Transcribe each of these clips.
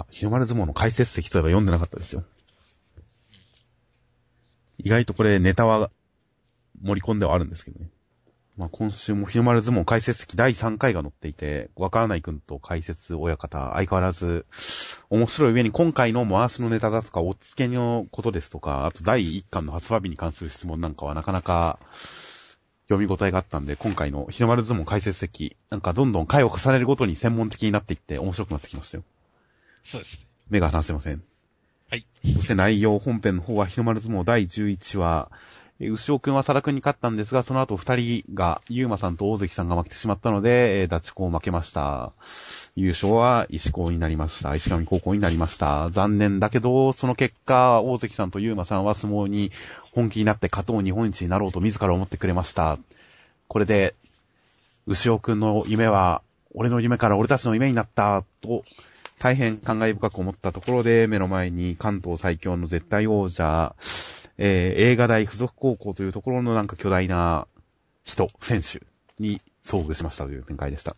あ、日の丸相撲の解説席といえば読んでなかったですよ。意外とこれネタは盛り込んではあるんですけどね。まあ今週も日の丸相撲解説席第3回が載っていて、わからないくんと解説親方、相変わらず、面白い上に今回の回しのネタだとか、おっつけのことですとか、あと第1巻の発売日に関する質問なんかはなかなか読み応えがあったんで、今回の日の丸相撲解説席、なんかどんどん回を重ねるごとに専門的になっていって面白くなってきましたよ。そうですね。目が離せません。はい。そして内容本編の方は日の丸相撲第11話、えー牛尾くんは佐田くんに勝ったんですが、その後二人が、ゆうまさんと大関さんが負けてしまったので、えー、ダチコを負けました。優勝は石高になりました。石上高校になりました。残念だけど、その結果、大関さんとゆうまさんは相撲に本気になって勝とう日本一になろうと自ら思ってくれました。これで、牛尾くんの夢は、俺の夢から俺たちの夢になった、と、大変感慨深く思ったところで、目の前に関東最強の絶対王者、えー映画大附属高校というところのなんか巨大な人、選手に遭遇しましたという展開でした。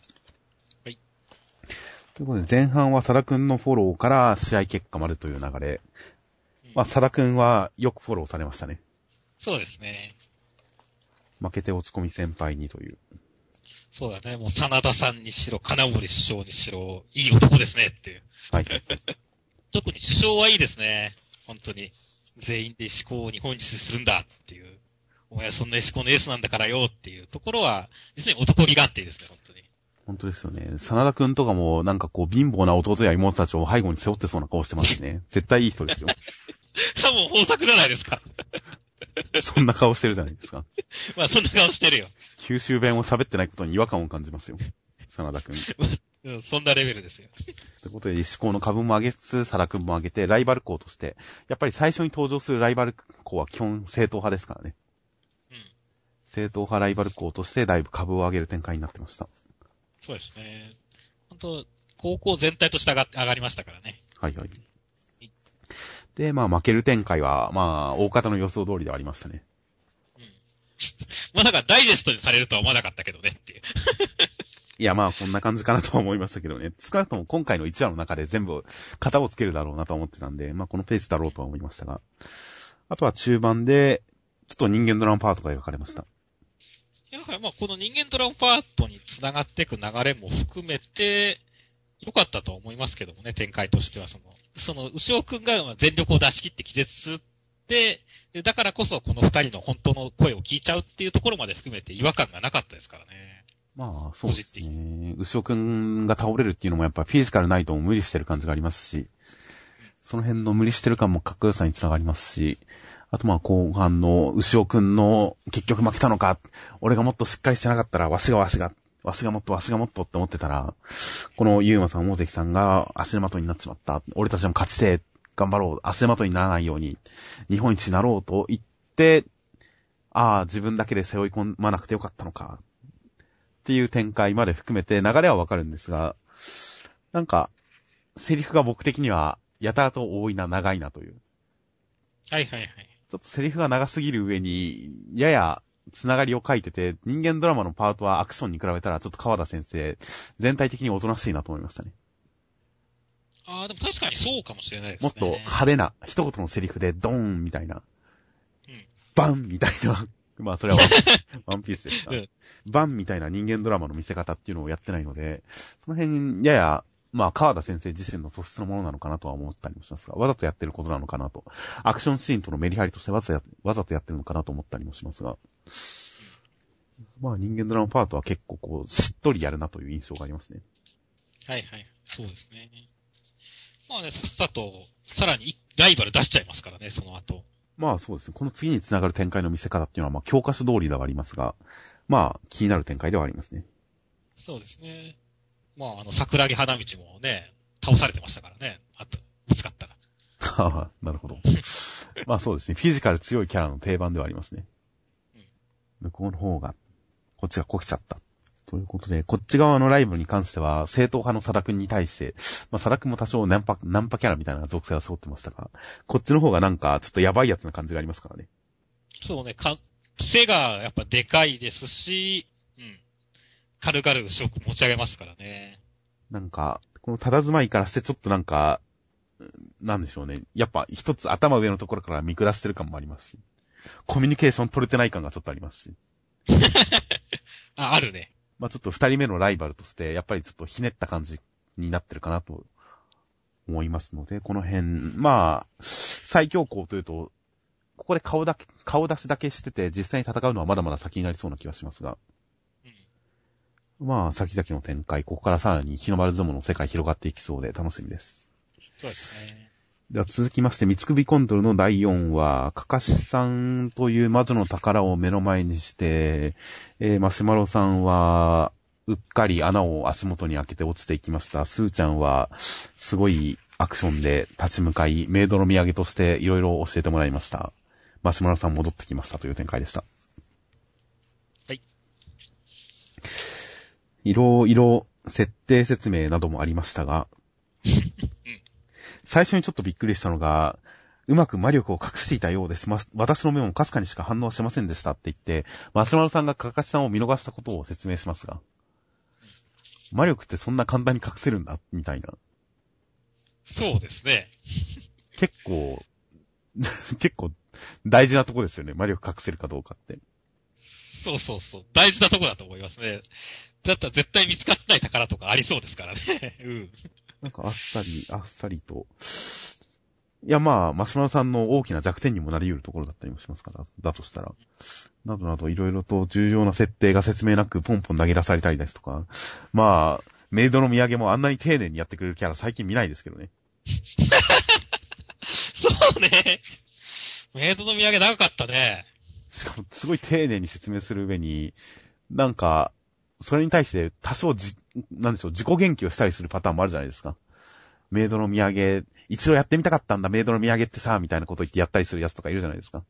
はい。ということで、前半は佐田くんのフォローから試合結果までという流れ。まあ、佐田くんはよくフォローされましたね。そうですね。負けて落ち込み先輩にという。そうだね。もう、真田さんにしろ、金森首相にしろ、いい男ですねっていう。はい。特に首相はいいですね。本当に。全員で石膏を日本一するんだっていう。お前はそんな石膏のエースなんだからよっていうところは、実に男気があっていいですね、本当に。本当ですよね。真田くんとかもなんかこう貧乏な弟や妹たちを背後に背負ってそうな顔してますしね。絶対いい人ですよ。多分豊作じゃないですか。そんな顔してるじゃないですか。まあ、そんな顔してるよ。九州弁を喋ってないことに違和感を感じますよ。真田くん。うん、そんなレベルですよ。ということで、石高の株も上げつつ、佐田くんも上げて、ライバル校として、やっぱり最初に登場するライバル校は基本正統派ですからね。うん。正統派ライバル校として、だいぶ株を上げる展開になってました。そうですね。本当高校全体として上が上がりましたからね。はいはい。で、まあ負ける展開は、まあ、大方の予想通りではありましたね。うん。まさかダイジェストにされるとは思わなかったけどねっていう。いや、まあ、こんな感じかなとは思いましたけどね。少なくとも今回の1話の中で全部、型をつけるだろうなとは思ってたんで、まあ、このペースだろうとは思いましたが。あとは中盤で、ちょっと人間ドラマパートが描かれました。いやだからまあ、この人間ドラマパートに繋がっていく流れも含めて、良かったと思いますけどもね、展開としてはその、その、牛尾くんがまあ全力を出し切って気絶って、でだからこそこの二人の本当の声を聞いちゃうっていうところまで含めて違和感がなかったですからね。まあ、そうですね。牛尾くんが倒れるっていうのもやっぱフィジカルないと無理してる感じがありますし、その辺の無理してる感もかっこよさにつながりますし、あとまあ後半の牛尾くんの結局負けたのか、俺がもっとしっかりしてなかったら、わしがわしが、わしがもっとわしがもっとって思ってたら、このゆうまさん、大関さんが足手まといになっちまった。俺たちも勝ちて、頑張ろう。足手まといにならないように、日本一になろうと言って、ああ、自分だけで背負い込まなくてよかったのか。っていう展開まで含めて流れはわかるんですが、なんか、セリフが僕的には、やたらと多いな、長いなという。はいはいはい。ちょっとセリフが長すぎる上に、やや、つながりを書いてて、人間ドラマのパートはアクションに比べたら、ちょっと川田先生、全体的におとなしいなと思いましたね。ああ、でも確かにそうかもしれないですね。もっと派手な、一言のセリフでドーンみたいな、うん。バンみたいな、まあそれは ワンピースですから、うんバンみたいな人間ドラマの見せ方っていうのをやってないので、その辺、やや、まあ川田先生自身の素質のものなのかなとは思ったりもしますが、わざとやってることなのかなと。アクションシーンとのメリハリとしてわざやわざとやってるのかなと思ったりもしますが、まあ人間ドラマパートは結構こう、しっとりやるなという印象がありますね。はいはい。そうですね。まあね、さっさと、さらにライバル出しちゃいますからね、その後。まあそうですね。この次に繋がる展開の見せ方っていうのは、まあ教科書通りではありますが、まあ気になる展開ではありますね。そうですね。まあ、あの、桜木花道もね、倒されてましたからね。あと、ぶつかったら。はあ、なるほど。まあそうですね。フィジカル強いキャラの定番ではありますね。向こうの方が、こっちがこきちゃった。ということで、こっち側のライブに関しては、正統派の佐田くんに対して、まあ佐田くんも多少ナンパ、ナンパキャラみたいな属性は背負ってましたが、こっちの方がなんか、ちょっとやばいやつな感じがありますからね。そうね、か、背がやっぱでかいですし、うん。軽々後ろ持ち上げますからね。なんか、この佇まいからしてちょっとなんか、なんでしょうね。やっぱ一つ頭上のところから見下してる感もありますし、コミュニケーション取れてない感がちょっとありますし。あ、あるね。まあちょっと二人目のライバルとして、やっぱりちょっとひねった感じになってるかなと思いますので、この辺、まあ、最強校というと、ここで顔だけ、顔出しだけしてて、実際に戦うのはまだまだ先になりそうな気がしますが。うん、まあ、先々の展開、ここからさらに日の丸相撲の世界広がっていきそうで楽しみです。そうですね。では続きまして、三つ首コントルの第4話、かかしさんという魔女の宝を目の前にして、えー、マシュマロさんは、うっかり穴を足元に開けて落ちていきました。スーちゃんは、すごいアクションで立ち向かい、メイドの土産としていろいろ教えてもらいました。マシュマロさん戻ってきましたという展開でした。はい。いろいろ設定説明などもありましたが、最初にちょっとびっくりしたのが、うまく魔力を隠していたようです。ま、私の目もかすかにしか反応しませんでしたって言って、マシュマロさんがかかしさんを見逃したことを説明しますが。魔力ってそんな簡単に隠せるんだ、みたいな。そうですね。結構、結構大事なとこですよね。魔力隠せるかどうかって。そうそうそう。大事なとこだと思いますね。だったら絶対見つかってない宝とかありそうですからね。うん。なんかあっさり、あっさりと。いやまあ、マシュマロさんの大きな弱点にもなり得るところだったりもしますから、だとしたら。などなどいろいろと重要な設定が説明なくポンポン投げ出されたりですとか。まあ、メイドの土産もあんなに丁寧にやってくれるキャラ最近見ないですけどね。そうね。メイドの土産長かったね。しかも、すごい丁寧に説明する上に、なんか、それに対して多少じ、なんでしょう、自己言及をしたりするパターンもあるじゃないですか。メイドの土産、一度やってみたかったんだ、メイドの土産ってさ、みたいなこと言ってやったりするやつとかいるじゃないですか。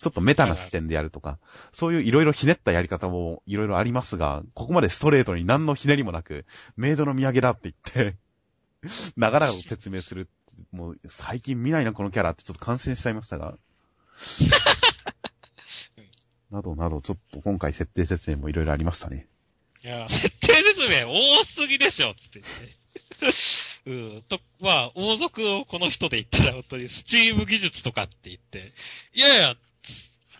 ちょっとメタな視点でやるとか、そういういろいろひねったやり方もいろいろありますが、ここまでストレートに何のひねりもなく、メイドの土産だって言って 長々と説明する。もう、最近見ないな、このキャラってちょっと感心しちゃいましたが。などなど、ちょっと今回設定説明もいろいろありましたね。いや、設定説明多すぎでしょ、つって言って。うん。と、まあ、王族をこの人で言ったら本当にスチーム技術とかって言って、いやいや、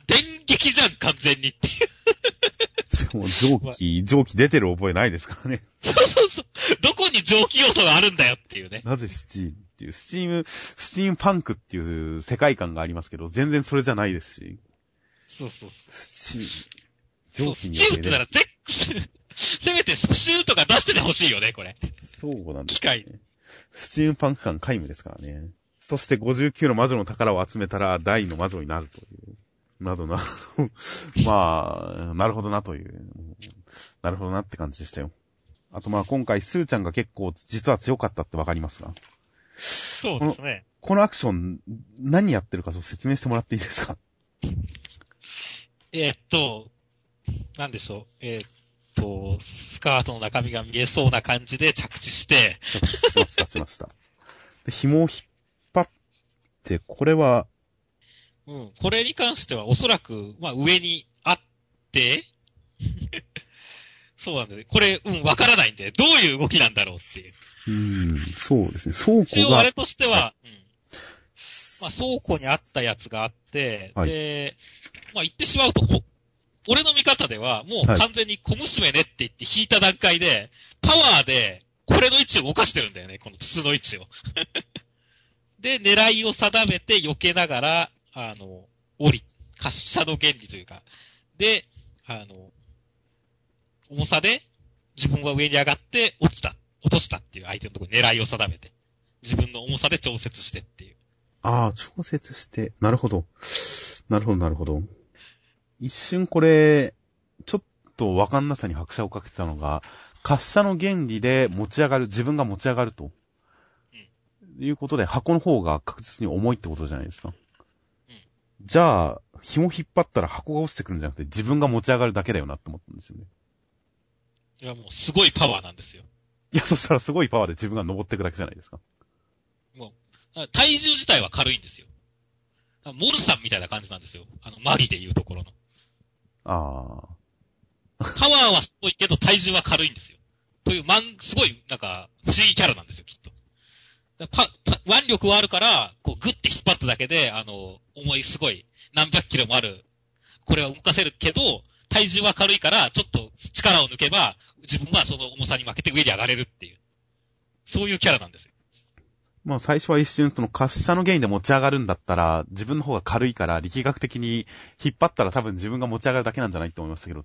電撃じゃん、完全にっていう。しかも蒸気、蒸気出てる覚えないですからね。そうそうそう。どこに蒸気要素があるんだよっていうね。なぜスチームっていう、スチーム、スチームパンクっていう世界観がありますけど、全然それじゃないですし。そうそうそう。スチーム。蒸気にスチームってなら、せめてスプシューとか出しててほしいよね、これ。そうなんです、ね。機械。スチームパンク感皆無ですからね。そして59の魔女の宝を集めたら大の魔女になるという。などな まあ、なるほどなという。なるほどなって感じでしたよ。あとまあ今回、スーちゃんが結構実は強かったってわかりますが。そうですねこ。このアクション、何やってるか説明してもらっていいですか？えー、っと、なんでしょう。えー、っと、スカートの中身が見えそうな感じで着地して。しました、しました。で、紐を引っ張って、これは、うん。これに関してはおそらく、まあ上にあって、そうなんだね。これ、うん、わからないんで、どういう動きなんだろうっていう。うん、そうですね。倉庫が。一応あれとしては、うん。まあ倉庫にあったやつがあって、はい、で、まあ言ってしまうと、俺の見方では、もう完全に小娘ねって言って引いた段階で、パワーで、これの位置を動かしてるんだよね、この筒の位置を。で、狙いを定めて避けながら、あの、降り、滑車の原理というか、で、あの、重さで自分は上に上がって落ちた、落としたっていう相手のところに狙いを定めて、自分の重さで調節してっていう。ああ、調節して、なるほど。なるほど、なるほど。一瞬これ、ちょっとわかんなさに拍車をかけてたのが、滑車の原理で持ち上がる、自分が持ち上がると。うん。いうことで、箱の方が確実に重いってことじゃないですか。じゃあ、紐引っ張ったら箱が落ちてくるんじゃなくて自分が持ち上がるだけだよなって思ったんですよね。いや、もうすごいパワーなんですよ。いや、そしたらすごいパワーで自分が登っていくだけじゃないですか。もう、体重自体は軽いんですよ。モルさんみたいな感じなんですよ。あの、マリでいうところの。ああ。パワーはすごいけど体重は軽いんですよ。という、まん、すごい、なんか、不思議キャラなんですよ、きっと。パ、パ、腕力はあるから、こうグッて引っ張っただけで、あの、重いすごい、何百キロもある、これは動かせるけど、体重は軽いから、ちょっと力を抜けば、自分はその重さに負けて上に上がれるっていう。そういうキャラなんですよ。まあ最初は一瞬その滑車の原因で持ち上がるんだったら、自分の方が軽いから力学的に引っ張ったら多分自分が持ち上がるだけなんじゃないって思いましたけど、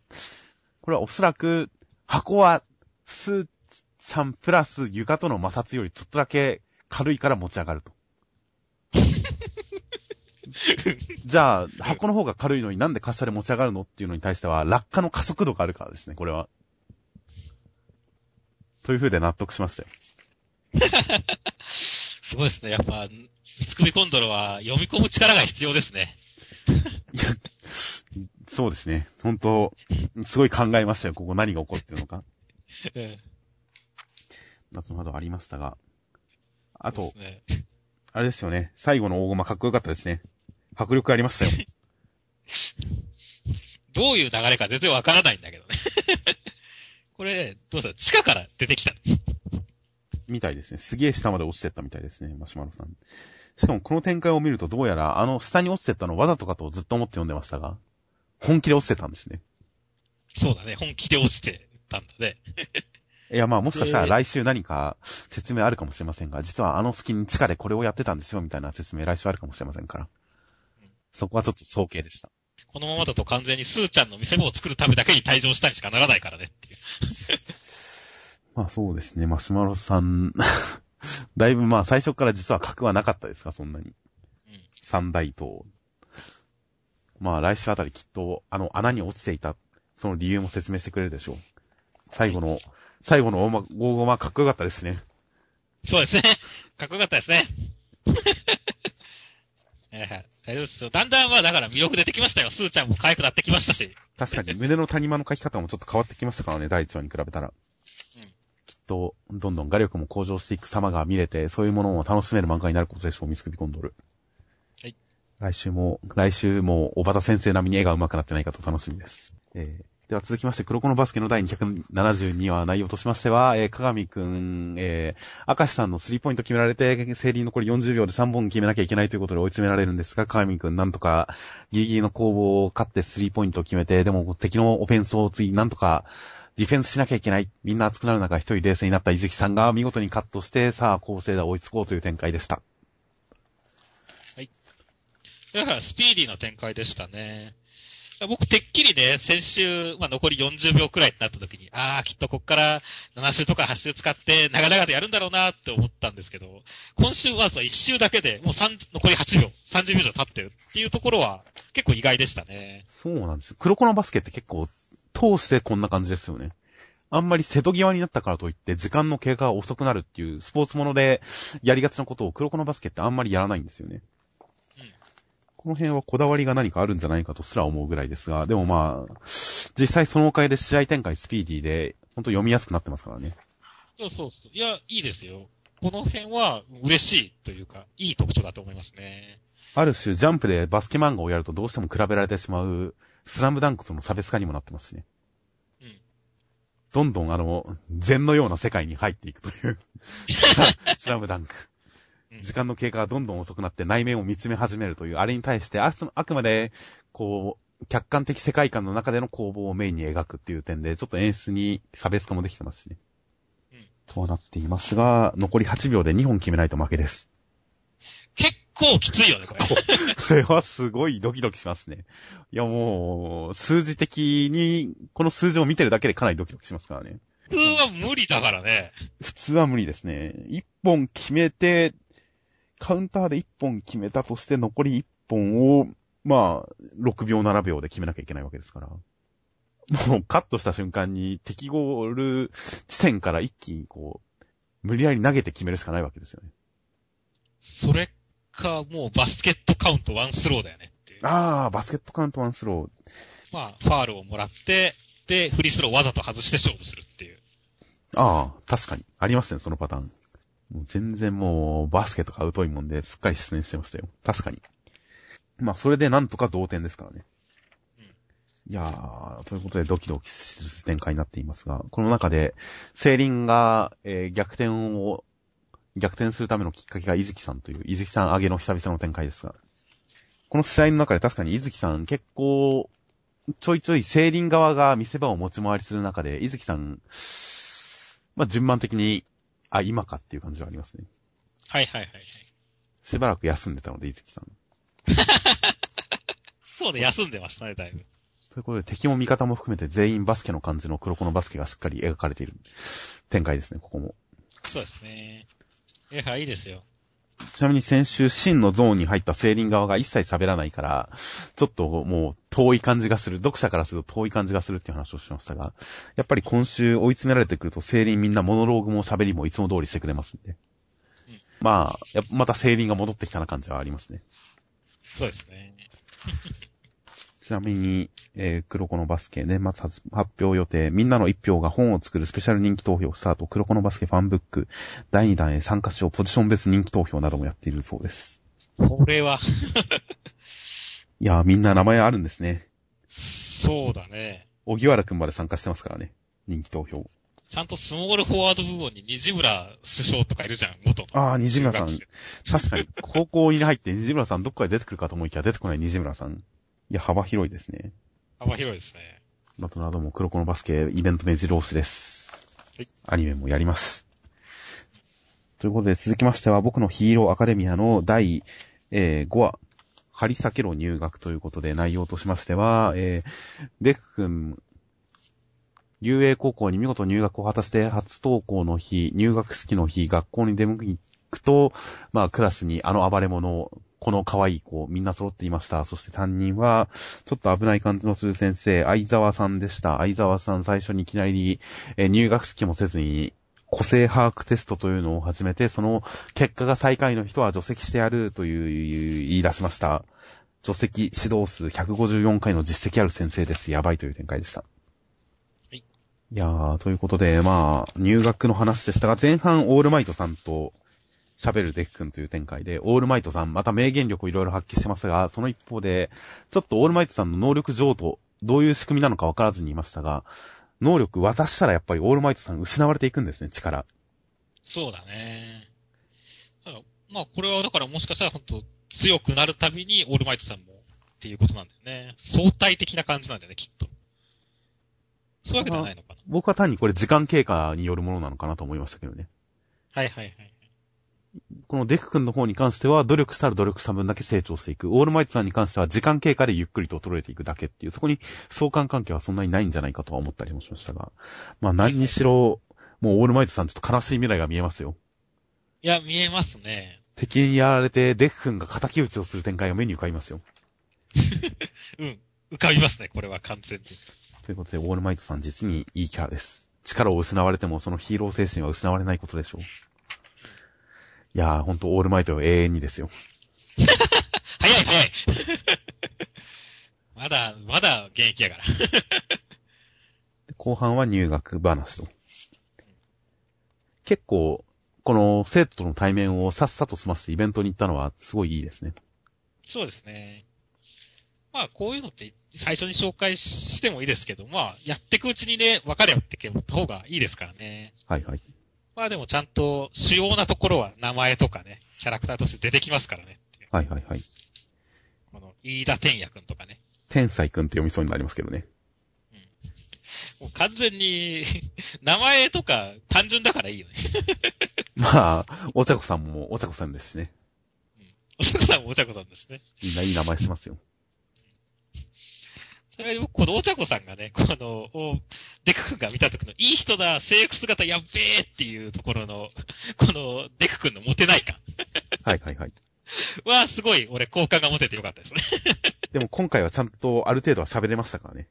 これはおそらく箱はスーちゃんプラス床との摩擦よりちょっとだけ軽いから持ち上がると。じゃあ、箱の方が軽いのになんで滑車で持ち上がるのっていうのに対しては、落下の加速度があるからですね、これは。という風で納得しましたよ。すごいですね。やっぱ、三つ首コンドルは読み込む力が必要ですね。いや、そうですね。本当すごい考えましたよ。ここ何が起こってるのか。うん。夏のほどありましたが。あとね。あれですよね。最後の大駒かっこよかったですね。迫力ありましたよ。どういう流れか全然わからないんだけどね。これ、どうだ地下から出てきたのみたいですね。すげえ下まで落ちてったみたいですね。マシュマロさん。しかもこの展開を見るとどうやら、あの下に落ちてったのわざとかとずっと思って読んでましたが、本気で落ちてたんですね。そうだね。本気で落ちてたんだね。いや、まあもしかしたらえー来週何か説明あるかもしれませんが、実はあの隙に地下でこれをやってたんですよ、みたいな説明来週あるかもしれませんから。そこはちょっと早計でした。このままだと完全にスーちゃんの見せ場を作るためだけに退場したにしかならないからねっていう。まあそうですね、マシュマロさん、だいぶまあ最初から実は格はなかったですか、そんなに。うん。三大島。まあ来週あたりきっとあの穴に落ちていた、その理由も説明してくれるでしょう。最後の、最後の大ま、大駒かっこよかったですね。そうですね。かっこよかったですね。ええ大丈夫ですよ。だんだんまあだから魅力出てきましたよ。スーちゃんも可愛くなってきましたし。確かに胸の谷間の書き方もちょっと変わってきましたからね、第一話に比べたら。と、どんどん画力も向上していく様が見れて、そういうものを楽しめる漫画になることでしょう、ミスクビコンドル。はい。来週も、来週も、小畑先生並みに絵が上手くなってないかと楽しみです。えーでは続きまして、黒子のバスケの第272話内容としましては、えー、鏡くん、えー、明石さんのスリーポイント決められて、整理残り40秒で3本決めなきゃいけないということで追い詰められるんですが、鏡くんなんとか、ギリギリの攻防を勝ってスリーポイントを決めて、でも敵のオフェンスを次なんとか、ディフェンスしなきゃいけない。みんな熱くなる中一人冷静になった伊月さんが見事にカットして、さあ、構成で追いつこうという展開でした。だからスピーディーな展開でしたね。僕、てっきりね、先週、まあ、残り40秒くらいになった時に、ああ、きっとこっから7周とか8周使って、長々とやるんだろうなって思ったんですけど、今週はさ、1周だけで、もう3、残り8秒、30秒以上経ってるっていうところは、結構意外でしたね。そうなんです。黒子のバスケって結構、通してこんな感じですよね。あんまり瀬戸際になったからといって、時間の経過が遅くなるっていう、スポーツものでやりがちなことを黒子のバスケってあんまりやらないんですよね。うんこの辺はこだわりが何かあるんじゃないかとすら思うぐらいですが、でもまあ、実際そのおかげで試合展開スピーディーで、ほんと読みやすくなってますからね。そうそうそう。いや、いいですよ。この辺は嬉しいというか、いい特徴だと思いますね。ある種、ジャンプでバスケ漫画をやるとどうしても比べられてしまう、スラムダンクとの差別化にもなってますしね。うん。どんどんあの、禅のような世界に入っていくという、スラムダンク。うん時間の経過がどんどん遅くなって内面を見つめ始めるという、あれに対してあ、あくまで、こう、客観的世界観の中での攻防をメインに描くっていう点で、ちょっと演出に差別化もできてますしね。うんとはなっていますが、残り8秒で2本決めないと負けです。結構きついよね、これ。それはすごいドキドキしますね。いやもう、数字的に、この数字を見てるだけでかなりドキドキしますからね。普通は無理だからね。普通は無理ですね。1本決めて、カウンターで1本決めたとして残り1本を、まあ、6秒7秒で決めなきゃいけないわけですから。もうカットした瞬間に敵ゴール地点から一気にこう、無理やり投げて決めるしかないわけですよね。それか、もうバスケットカウントワンスローだよねっていう。ああ、バスケットカウントワンスロー。まあ、ファールをもらって、で、フリースローわざと外して勝負するっていう。ああ、確かに。ありますね、そのパターン。もう全然もう、バスケとか疎いもんで、すっかり失念してましたよ。確かに。まあ、それでなんとか同点ですからね。いやー、ということでドキドキする展開になっていますが、この中で、セイリンが、えー逆転を逆転するためのきっかけが伊月さんという、伊月さん上げの久々の展開ですが。この試合の中で確かに伊月さん結構、ちょいちょいセーリン側が見せ場を持ち回りする中で、伊月さん、まあ、順番的に、あ、今かっていう感じはありますね。はいはいはいはい。しばらく休んでたので、伊月さん。そうで、休んでましたね、だいぶ。ということで、敵も味方も含めて全員バスケの感じの黒子のバスケがしっかり描かれている展開ですね、ここも。そうですね。いや、いいですよ。ちなみに先週、真のゾーンに入ったセーリン側が一切喋らないから、ちょっともう遠い感じがする、読者からすると遠い感じがするっていう話をしましたが、やっぱり今週追い詰められてくると、セーリンみんなモノローグも喋りもいつも通りしてくれますんで。うんまあ、またセーリンが戻ってきたな感じはありますね。そうですね。ちなみに、えー、黒子のバスケ年末発発表予定、みんなの一票が本を作るスペシャル人気投票スタート、黒子のバスケファンブック、第2弾へ参加しようポジション別人気投票などもやっているそうです。これは、いやー、みんな名前あるんですね。そうだね。小木原くんまで参加してますからね。人気投票。ちゃんとスモールフォワード部門に西村首相とかいるじゃん、元の。ああ、西村さん。確かに、高校に入って西村さんどっかで出てくるかと思いきや出てこない西村さん。いや、幅広いですね。生。幅広いですね。などなども黒子のバスケイベント目白押しです。はいアニメもやります。ということで続きましては僕のヒーローアカデミアの第、えー5話、張り裂けろ入学ということで内容としましては、えー、デク君、遊泳高校に見事入学を果たして初登校の日、入学式の日、学校に出向くと、まあクラスにあの暴れ者、この可愛い子、みんな揃っていました。そして担任は、ちょっと危ない感じのする先生、相沢さんでした。相沢さん最初にいきなり、えー入学式もせずに、個性把握テストというのを始めて、その結果が最下位の人は除籍してやるという言い出しました。除籍指導数154回の実績ある先生です。やばいという展開でした。いいやー、ということで、まあ、入学の話でしたが、前半オールマイトさんと喋るデックンという展開で、オールマイトさん、また名言力をいろいろ発揮してますが、その一方で、ちょっとオールマイトさんの能力上と、どういう仕組みなのか分からずにいましたが、能力渡したらやっぱりオールマイトさん失われていくんですね、力。そうだね。だまあ、これはだからもしかしたら本当強くなるたびにオールマイトさんもっていうことなんだよね。相対的な感じなんだよね、きっと。そういうわけではないのかな。僕は単にこれ時間経過によるものなのかなと思いましたけどね。はいはいはい。このデク君の方に関しては、努力したら努力した分だけ成長していく。オールマイトさんに関しては、時間経過でゆっくりと衰えていくだけっていう、そこに相関関係はそんなにないんじゃないかとは思ったりもしましたが。まあ何にしろ、もうオールマイトさんちょっと悲しい未来が見えますよ。いや、見えますね。敵にやられて、デク君が敵討ちをする展開が目に浮かびますよ。うん。浮かびますね、これは完全に。ということで、オールマイトさん実にいいキャラです。力を失われても、そのヒーロー精神は失われないことでしょう。いやー、ほんとオールマイトよ永遠にですよ。早い早い まだ、まだ現役やから。で後半は入学話と。結構、この生徒との対面をさっさと済ませてイベントに行ったのはすごいいいですね。そうですね。まあ、こういうのって最初に紹介してもいいですけど、まあ、やっていくうちにね、分かれ合ってけた方がいいですからね。はいはい。まあでもちゃんと主要なところは名前とかね、キャラクターとして出てきますからね。はいはいはい。この、飯田天也くんとかね。天才くんって読みそうになりますけどね。もう完全に、名前とか単純だからいいよね。まあ、お茶子さんもお茶子さんですしね。お茶子さんもお茶子さんですね。みんないい名前してますよ。それで僕、このお茶子さんがね、この、おデク君が見た時の、いい人だ、制服姿やっべえっていうところの、この、デク君のモテない感はいはいはい。は、すごい、俺、好感が持ててよかったですね。でも今回はちゃんとある程度は喋れましたからね。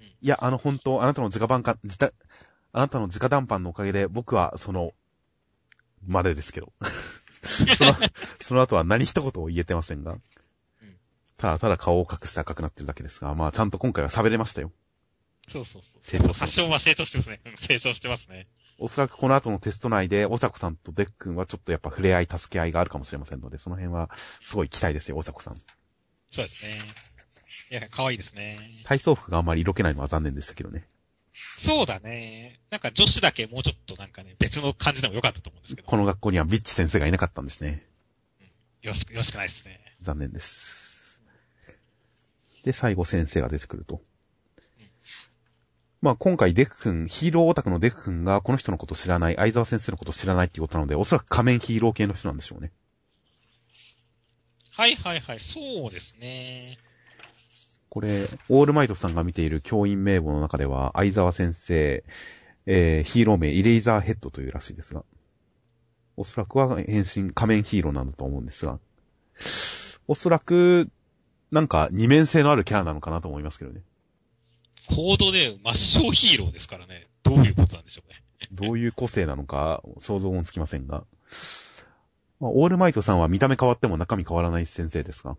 うんいや、あの本当、あなたの直談か、自た、あなたの直談判のおかげで僕はその、までですけど。その、その後は何一言を言えてませんが。うんただただ顔を隠して赤くなってるだけですが、まあちゃんと今回は喋れましたよ。そうそうそう。成長してます多少は成長してますね。う ん成長してますね。おそらくこの後のテスト内で、お茶子さんとデク君はちょっとやっぱ触れ合い、助け合いがあるかもしれませんので、その辺はすごい期待ですよ、お茶子さん。そうですね。いや、可愛いですね。体操服があんまり色気ないのは残念でしたけどね。そうだね。なんか女子だけもうちょっとなんかね、別の感じでもよかったと思うんですけど。この学校にはビッチ先生がいなかったんですね。よろしく、よろしくないですね。残念です。で、最後先生が出てくると。まあ今回デク君、ヒーローオタクのデク君がこの人のこと知らない、相沢先生のこと知らないっていうことなので、おそらく仮面ヒーロー系の人なんでしょうね。はいはいはい、そうですね。これ、オールマイトさんが見ている教員名簿の中では、相沢先生、えー、ヒーロー名、イレイザーヘッドというらしいですが、おそらくは変身、仮面ヒーローなんだと思うんですが、おそらく、なんか二面性のあるキャラなのかなと思いますけどね。コードで抹消ヒーローですからね。どういうことなんでしょうね。どういう個性なのか想像もつきませんが。まあ、オールマイトさんは見た目変わっても中身変わらない先生ですが。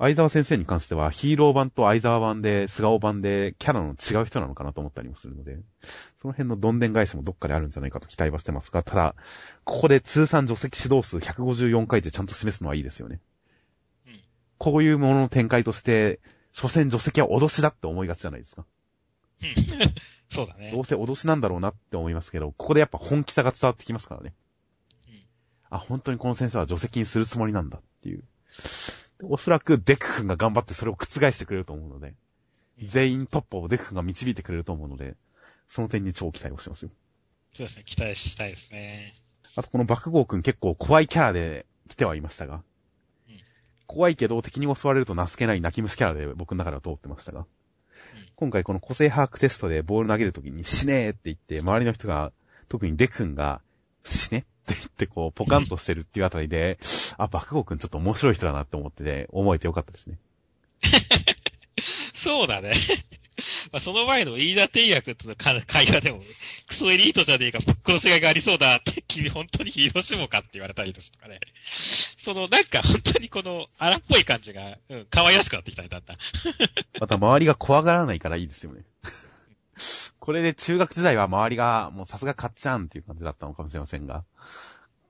相沢先生に関してはヒーロー版と相沢版で、素顔版でキャラの違う人なのかなと思ったりもするので、その辺のどんでん返しもどっかであるんじゃないかと期待はしてますが、ただ、ここで通算除籍指導数154回でちゃんと示すのはいいですよね。うん。こういうものの展開として、所詮除籍は脅しだって思いがちじゃないですか。うん。そうだねど。うせ脅しなんだろうなって思いますけど、ここでやっぱ本気さが伝わってきますからね。うんあ、本当にこの先生は除籍にするつもりなんだっていう。おそらくデク君が頑張ってそれを覆してくれると思うので、うん全員突破をデク君が導いてくれると思うので、その点に超期待をしてますよ。そうですね、期待したいですね。あとこの爆豪君結構怖いキャラで来てはいましたが、うん怖いけど敵に襲われると情けない泣き虫キャラで僕の中では通ってましたが、今回この個性把握テストでボール投げるときに死ねーって言って、周りの人が、特にデク君が死ねって言ってこう、ポカンとしてるっていうあたりで、あ、爆豪君ちょっと面白い人だなって思ってて、思えてよかったですね。そうだね。まあその前の飯田天役とのか会話でも、クソエリートじゃねえか、ぶっ殺しがいがありそうだって、君本当にヒーロー志望かって言われたりとかね。その、なんか本当にこの荒っぽい感じが、うん、可愛らしくなってきたね、だんだん。また周りが怖がらないからいいですよね。これで中学時代は周りが、もうさすがかっちゃんっていう感じだったのかもしれませんが、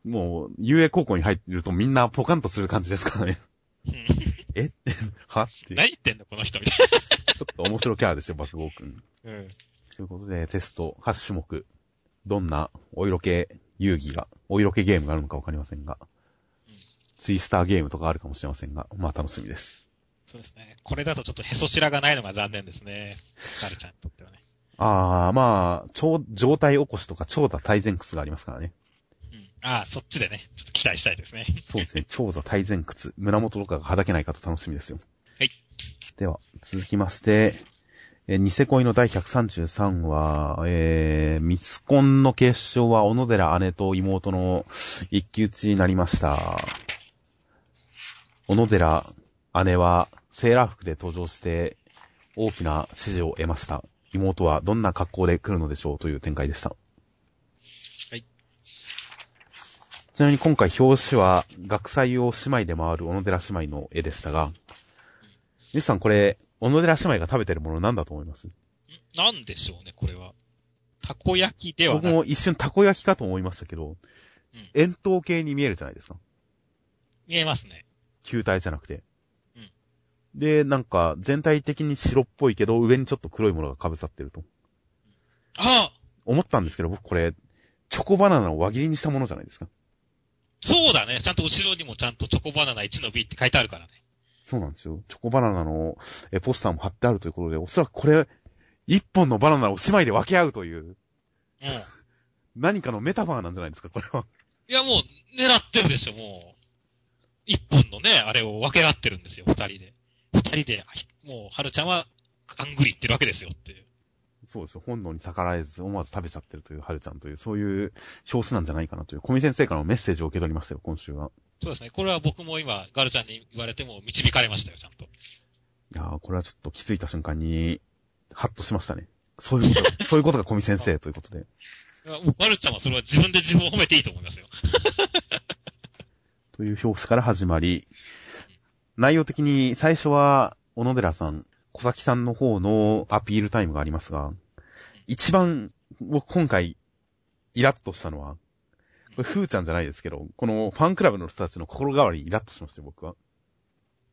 もう、遊泳高校に入ってるとみんなポカンとする感じですからね。うんえ って、はって。何言ってんの、この人みたいちょっと面白キャラですよ、爆豪くん。な。うん。ということで、テスト8種目、どんなお色気遊戯が、お色気ゲームがあるのかわかりませんが、うんツイスターゲームとかあるかもしれませんが、まあ楽しみです。そうですね。これだとちょっとへそ白がないのが残念ですね。ガルちゃんにとってはね。あー、まあ、超、状態起こしとか超座大前屈がありますからね。うん。ああ、そっちでね、ちょっと期待したいですね。そうですね、超座大前屈、胸元とかがはだけないかと楽しみですよ。はい。では、続きまして、えーニセ恋の第133話、えー、ミスコンの決勝は小野寺姉と妹の一騎打ちになりました。小野寺姉はセーラー服で登場して大きな支持を得ました。妹はどんな格好で来るのでしょうという展開でした。はい。ちなみに今回表紙は学祭を姉妹で回る小野寺姉妹の絵でしたが、ミスさんこれ、小野寺姉妹が食べてるものなんだと思います？んなんでしょうね、これは。たこ焼きではなく僕も一瞬たこ焼きかと思いましたけど、円筒形に見えるじゃないですか。見えますね。球体じゃなくて。うんで、なんか全体的に白っぽいけど、上にちょっと黒いものが被さってると。ああ思ったんですけど、僕これ、チョコバナナを輪切りにしたものじゃないですか。そうだね。ちゃんと後ろにもちゃんとチョコバナナ1の B って書いてあるからね。そうなんですよ。チョコバナナのえポスターも貼ってあるということで、おそらくこれ、一本のバナナを姉妹で分け合うという、うん。何かのメタファーなんじゃないですか、これは。いや、もう、狙ってるでしょ、もう。一本のね、あれを分け合ってるんですよ、二人で。二人で、もう、はるちゃんは、あんぐり言ってるわけですよっていう。そうですよ。本能に逆らえず、思わず食べちゃってるという、はるちゃんという、そういう表紙なんじゃないかなという、小見先生からのメッセージを受け取りましたよ、今週は。そうですね。これは僕も今、ガルちゃんに言われても導かれましたよ、ちゃんと。いやー、これはちょっと気づいた瞬間に、ハッとしましたね。そういうこと、そういうことが小見先生ということで。ガルちゃんはそれは自分で自分を褒めていいと思いますよ。という表紙から始まり、内容的に最初は、小野寺さん、小崎さんの方のアピールタイムがありますが、一番、僕今回、イラッとしたのは、これ、ふーちゃんじゃないですけど、このファンクラブの人たちの心変わりにイラッとしましたよ、僕は。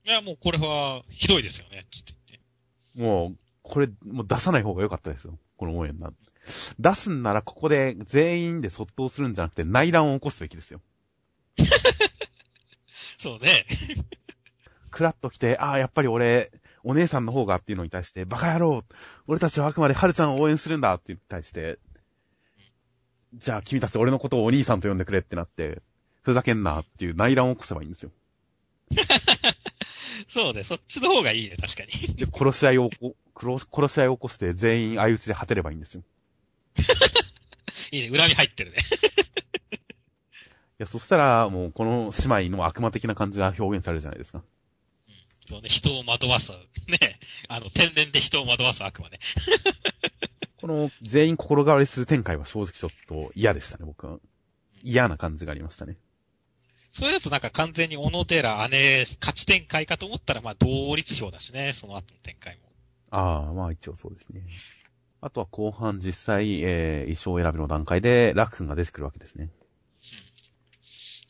いや、もうこれは、ひどいですよね、つって言って。もう、これ、もう出さない方が良かったですよ。この応援な。出すんならここで全員で卒倒するんじゃなくて内乱を起こすべきですよ。そうね。クラッと来て、ああ、やっぱり俺、お姉さんの方がっていうのに対して、バカ野郎俺たちはあくまで春ちゃんを応援するんだっていうのに対して、じゃあ君たち俺のことをお兄さんと呼んでくれってなって、ふざけんなっていう内乱を起こせばいいんですよ。そうね、そっちの方がいいね、確かに。で、殺し合いをこ、殺殺し合いを起こして全員相打ちで果てればいいんですよ。いいね、恨み入ってるね。いや、そしたら、もうこの姉妹の悪魔的な感じが表現されるじゃないですか。そうね、人を惑わす、ね、あの、天然で人を惑わす悪魔ね。この全員心変わりする展開は正直ちょっと嫌でしたね、僕は。嫌な感じがありましたね。それだとなんか完全に小野寺姉勝ち展開かと思ったら、まあ同率表だしね、その後の展開も。ああ、まあ一応そうですね。あとは後半実際、えー、衣装選びの段階で、ラク君が出てくるわけですね。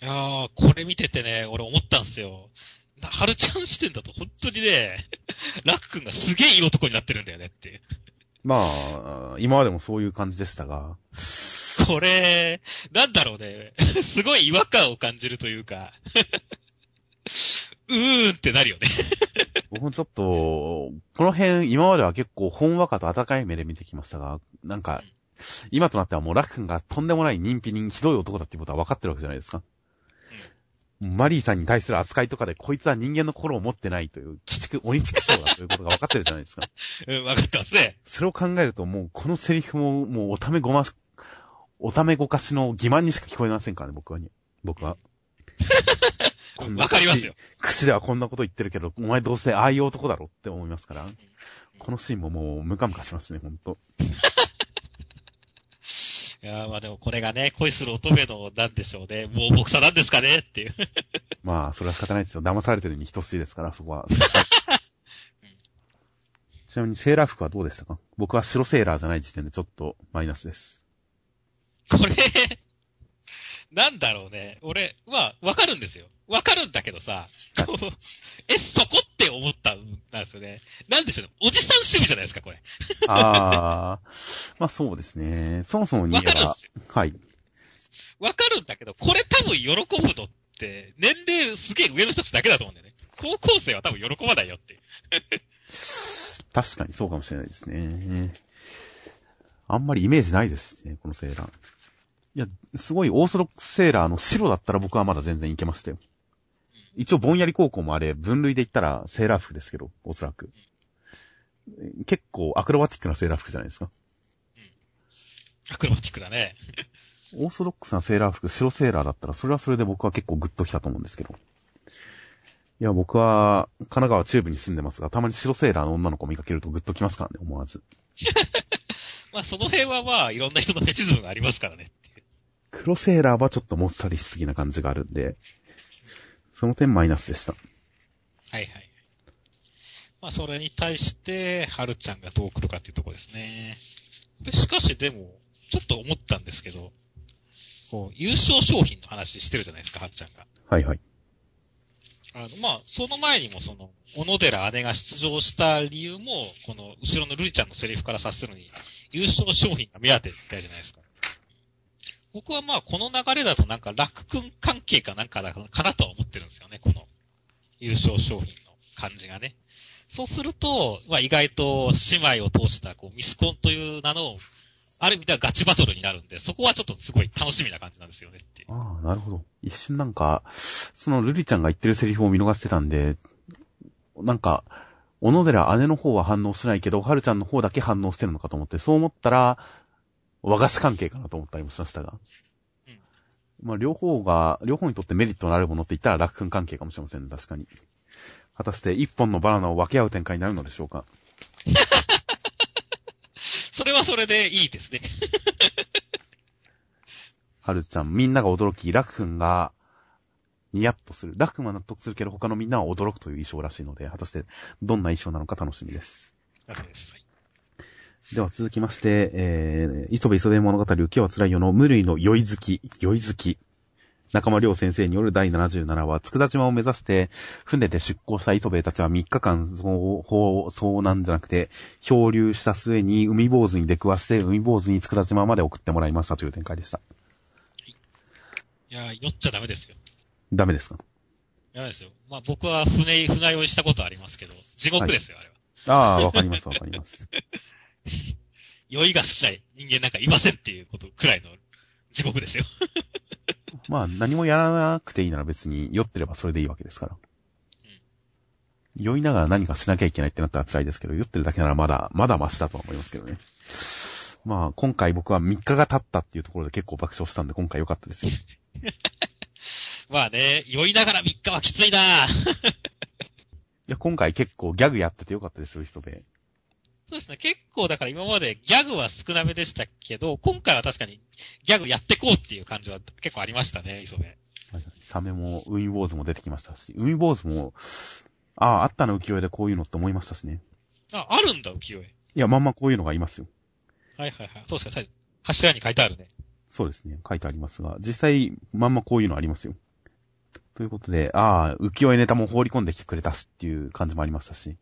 いやー、これ見ててね、俺思ったんすよ。な春ちゃん視点だと本当にね、ラク君がすげえいい男になってるんだよねっていう。まあ、今までもそういう感じでしたが、これ、なんだろうね。すごい違和感を感じるというか、うーんってなるよね。僕もちょっと、この辺、今までは結構、ほんわかと温かい目で見てきましたが、なんか、今となってはもうラク君がとんでもない人否人ひどい男だっていうことは分かってるわけじゃないですか。マリーさんに対する扱いとかで、こいつは人間の心を持ってないという、鬼畜、鬼畜生だということが分かってるじゃないですか。うん、わかってますね。それを考えると、もう、このセリフも、もう、おためごまし、おためごかしの欺瞞にしか聞こえませんからね、僕はね。僕は。わかりますよ。口。口ではこんなこと言ってるけど、お前どうせああいう男だろって思いますから。このシーンももう、ムカムカしますね、ほんと。いやーまあでもこれがね、恋する乙女のなんでしょうね。もう僕さなんですかねっていう。まあ、それは仕方ないですよ。騙されてるに等しいですから、そこは。ちなみに、セーラー服はどうでしたか？僕は白セーラーじゃない時点でちょっとマイナスです。これ、なんだろうね。俺、まあ、わかるんですよ。わかるんだけどさ、え、そこって思ったんですよね。なんでしょうね。おじさん趣味じゃないですか、これ。あー、まあそうですね。そもそもにわかるんですよ。はい。わかるんだけど、これ多分喜ぶのって、年齢すげえ上の人たちだけだと思うんだよね。高校生は多分喜ばないよっていう。確かにそうかもしれないですね。あんまりイメージないですね、このセーラー。いや、すごいオーソドックスセーラーの白だったら僕はまだ全然いけましたよ。一応ぼんやり高校もあれ、分類で言ったらセーラー服ですけど、おそらく。結構アクロバティックなセーラー服じゃないですか。アクロバティックだね。オーソドックスなセーラー服、白セーラーだったら、それはそれで僕は結構グッときたと思うんですけど。いや、僕は、神奈川中部に住んでますが、たまに白セーラーの女の子見かけるとグッときますからね、思わず。まあその辺はまあ、いろんな人のフェチズムがありますからね。黒セーラーはちょっともっさりしすぎな感じがあるんで、その点マイナスでした。はいはい。まあそれに対して、はるちゃんがどう来るかっていうところですね。でしかしでも、ちょっと思ったんですけど、こう、優勝商品の話してるじゃないですか、はるちゃんが。はいはい。あの、まあ、その前にもその、小野寺姉が出場した理由も、この、後ろのルリちゃんのセリフから察するに、優勝商品が目当てみたいじゃないですか。僕はまあ、この流れだとなんか、楽君関係かなんかだかなとは思ってるんですよね、この、優勝商品の感じがね。そうすると、まあ意外と姉妹を通した、こう、ミスコンという名の、ある意味ではガチバトルになるんで、そこはちょっとすごい楽しみな感じなんですよねって。ああ、なるほど。一瞬なんか、そのルリちゃんが言ってるセリフを見逃してたんで、なんか、小野寺姉の方は反応しないけど、春ちゃんの方だけ反応してるのかと思って、そう思ったら、和菓子関係かなと思ったりもしましたが。うんまあ、両方が、両方にとってメリットのあるものって言ったら楽君関係かもしれませんね、確かに。果たして一本のバナナを分け合う展開になるのでしょうか？それはそれでいいですね。はるちゃん、みんなが驚き、楽君が、ニヤッとする。楽君は納得するけど、他のみんなは驚くという衣装らしいので、果たして、どんな衣装なのか楽しみです。わかりまでは続きまして、えー、磯部磯部物語、浮世は辛いよの無類の酔い好き、酔い好き。中間良先生による第77話、佃島を目指して、船で出港した磯部たちは3日間遭遭難じゃなくて、漂流した末に海坊主に出くわして、海坊主に佃島まで送ってもらいましたという展開でした。いや、酔っちゃダメですよ。ダメですか？ダメですよ。まあ僕は船、船酔いしたことありますけど、地獄ですよ、あれは。ああ、わかりますわかります。酔いが好きな人間なんかいませんっていうことくらいの地獄ですよ。まあ、何もやらなくていいなら別に酔ってればそれでいいわけですから。酔いながら何かしなきゃいけないってなったら辛いですけど、酔ってるだけならまだ、まだマシだとは思いますけどね。まあ、今回僕は3日が経ったっていうところで結構爆笑したんで、今回良かったですよ。まあね、酔いながら3日はきついな いや、今回結構ギャグやってて良かったですよ、人部。そうですね。結構だから今までギャグは少なめでしたけど、今回は確かにギャグやってこうっていう感じは結構ありましたね、磯部。サメも、海坊主も出てきましたし、海坊主も、ああ、あったの浮世絵でこういうのって思いましたしね。あ、あるんだ、浮世絵。いや、まんまこういうのがいますよ。はいはいはい。そうですか、柱に書いてあるね。そうですね。書いてありますが、実際、まんまこういうのありますよ。ということで、ああ、浮世絵ネタも放り込んできてくれたしっていう感じもありましたし、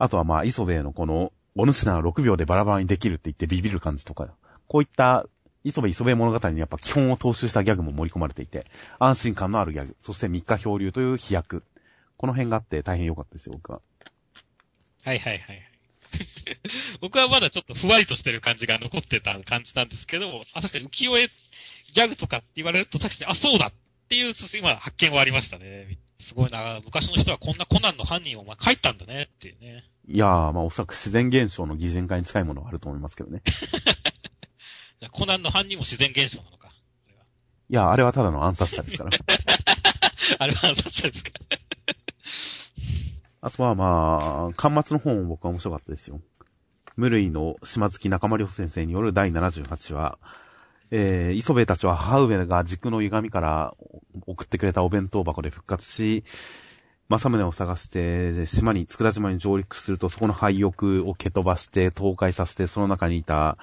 あとはまあ、磯部のこの、お主なら6秒でバラバラにできるって言ってビビる感じとか、こういった、磯部磯部物語にやっぱ基本を踏襲したギャグも盛り込まれていて、安心感のあるギャグ、そして3日漂流という飛躍。この辺があって大変良かったですよ、僕は。はいはいはい。僕はまだちょっとふわりとしてる感じが残ってた感じなんですけど、あ、確かに浮世絵ギャグとかって言われると確かに、あ、そうだっていう、今発見はありましたね。すごいな、昔の人はこんなコナンの犯人をまあ書いたんだねっていうね。いやー、まあおそらく自然現象の擬人化に近いものはあると思いますけどね。じゃあコナンの犯人も自然現象なのか。いや、あれはただの暗殺者ですから。あれは暗殺者ですか。あとはまあ、端末の方も僕は面白かったですよ。無類の島月中間良先生による第78話、えー、磯部たちは母上が軸の歪みから送ってくれたお弁当箱で復活し、正宗を探して、島に、佃島に上陸すると、そこの廃屋を蹴飛ばして、倒壊させて、その中にいた、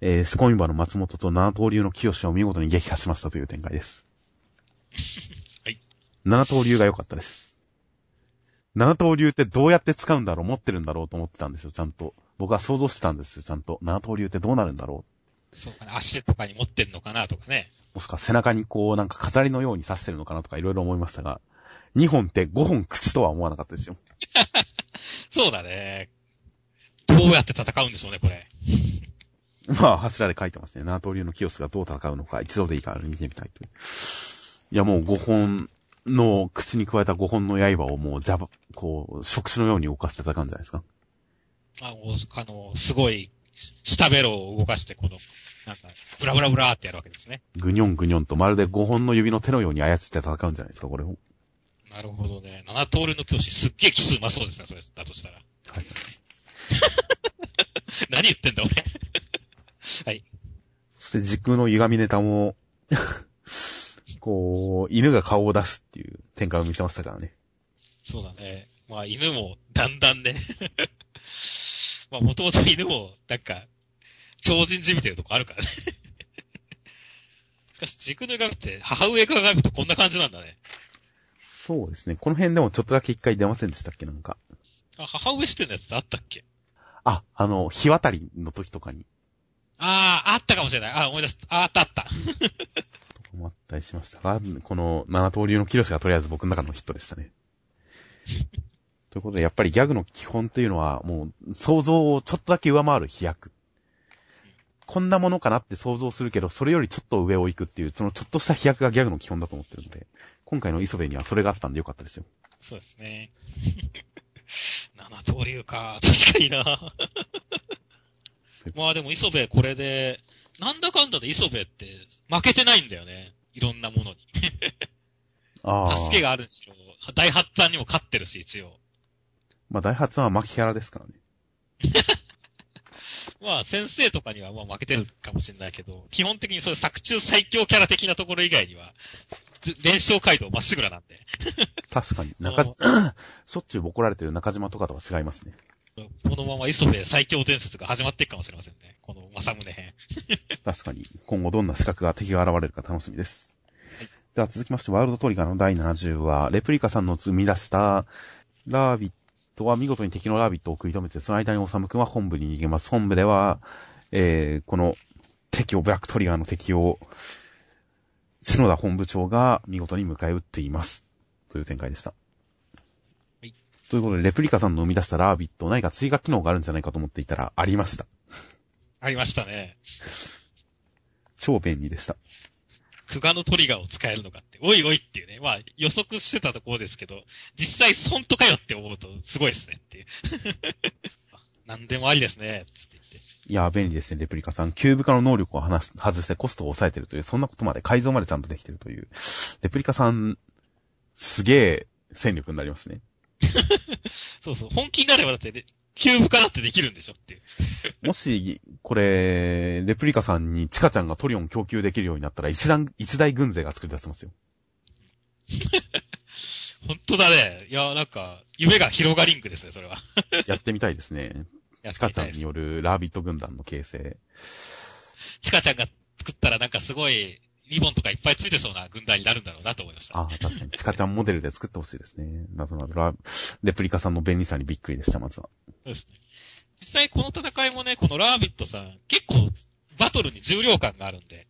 えー、仕込み場の松本と七刀流の清を見事に撃破しましたという展開です。はい。七刀流が良かったです。七刀流ってどうやって使うんだろう？持ってるんだろう？と思ってたんですよ、ちゃんと。僕は想像してたんですよ、ちゃんと。七刀流ってどうなるんだろそうかね。足とかに持ってんのかなとかね。うもしくは背中にこう、なんか飾りのように刺してるのかなとかいろいろ思いましたが、2本って5本口とは思わなかったですよ。そうだね。どうやって戦うんでしょうね、これ。まあ、柱で書いてますね。七刀流の清がどう戦うのか、一度でいいから見てみたいという。いや、もう5本の、口に加えた5本の刃をもう、ジャブ、こう、触手のように動かして戦うんじゃないですか。あの、あのすごい、下ベロを動かして、この、なんか、ブラブラブラーってやるわけですね。ぐにょんぐにょんとまるで5本の指の手のように操って戦うんじゃないですか、これを。なるほどね。七通りの教師、すっげえ奇数うまそうですね、それ、だとしたら。はい。何言ってんだ、俺。はい。そして時空の歪みネタも、こう、犬が顔を出すっていう展開を見せましたからね。そうだね。まあ、犬も、だんだんね。まあ、もともと犬も、なんか、超人じみてるとこあるからね。しかし、軸の鏡って、母上から見るとこんな感じなんだね。そうですね。この辺でもちょっとだけ一回出ませんでしたっけ、なんか。あ、母上視点のやつってあったっけ？あ、あの、日渡りの時とかに、ああ、あったかもしれない。あ思い出した。ああったあった。思ったりしましたが、この七刀流のキロシがとりあえず僕の中のヒットでしたね。ということで、やっぱりギャグの基本っていうのは、もう、想像をちょっとだけ上回る飛躍。こんなものかなって想像するけど、それよりちょっと上を行くっていう、そのちょっとした飛躍がギャグの基本だと思ってるので、今回の磯部にはそれがあったんでよかったですよ。そうですね。七刀流か。確かにな。まあでも磯部これで、なんだかんだで磯部って負けてないんだよね。いろんなものに。助けがあるんですよ。大発端にも勝ってるし、一応。まあ、大発は巻きキャラですからね。まあ先生とかにはまあ負けてるかもしれないけど、基本的にそういう作中最強キャラ的なところ以外には、ず連勝街道まっしぐらなんで。確かに。中、しょっちゅう怒られてる中島とかとは違いますね。このまま磯部最強伝説が始まっていくかもしれませんね。この正宗編。確かに。今後どんな資格が敵が現れるか楽しみです。では続きまして、ワールドトリガーの第70話、レプリカさんの生み出した、ラービットは見事に敵のラービットを食い止めて、その間にオサム君は本部に逃げます。本部では、えー、この敵を、ブラックトリガーの敵を、篠田本部長が見事に迎え撃っています。という展開でした。はい。ということで、レプリカさんの生み出したラービット、何か追加機能があるんじゃないかと思っていたら、ありました。ありましたね。超便利でした。クガのトリガーを使えるのかって、おいおいっていうね。まあ予測してたところですけど、実際本当かよって思うとすごいですねっていう。何でもありですね、つって言って。いやー、便利ですね、レプリカさん。キューブ化の能力を話し外してコストを抑えてるという、そんなことまで改造までちゃんとできてるという。レプリカさん、すげえ戦力になりますね。そうそう。本気になればだってキューブ化だってできるんでしょって。もし、これ、レプリカさんにチカちゃんがトリオン供給できるようになったら一段、一大軍勢が作り出せますよ。本当だね。いや、なんか、夢が広がリンクですね、それは。やってみたいですね。チカちゃんによるラービット軍団の形成。チカちゃんが作ったらなんかすごい、リボンとかいっぱいついてそうな軍団になるんだろうなと思いました。ああ、確かに。チカちゃんモデルで作ってほしいですね。などなど、ラレプリカさんの便利さにびっくりでした、まずは。そうですね。実際この戦いもね、このラービットさん、結構バトルに重量感があるんで、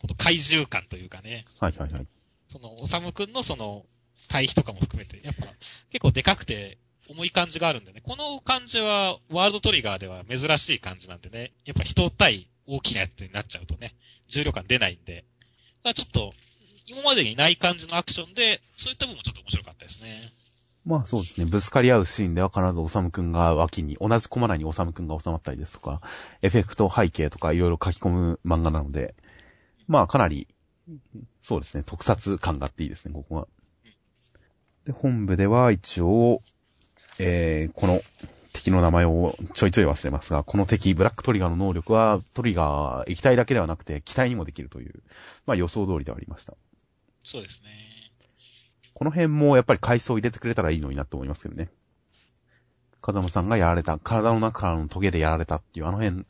この怪獣感というかね、はいはいはい。その、おさむくんのその、対比とかも含めて、やっぱ結構でかくて重い感じがあるんでね、この感じはワールドトリガーでは珍しい感じなんでね、やっぱ人対大きなやつになっちゃうとね、重量感出ないんで、だからちょっと、今までにない感じのアクションで、そういった部分もちょっと面白かったですね。まあそうですね。ぶつかり合うシーンでは必ずオサムくんが脇に、同じコマ内にオサムくんが収まったりですとか、エフェクト背景とかいろいろ書き込む漫画なので、まあかなり、そうですね。特撮感があっていいですね、ここは。で、本部では一応、えー、この敵の名前をちょいちょい忘れますが、この敵、ブラックトリガーの能力は、トリガー液体だけではなくて、機体にもできるという、まあ予想通りではありました。そうですね。この辺もやっぱり階層入れてくれたらいいのになと思いますけどね。風間さんがやられた、体の中からのトゲでやられたっていうあの辺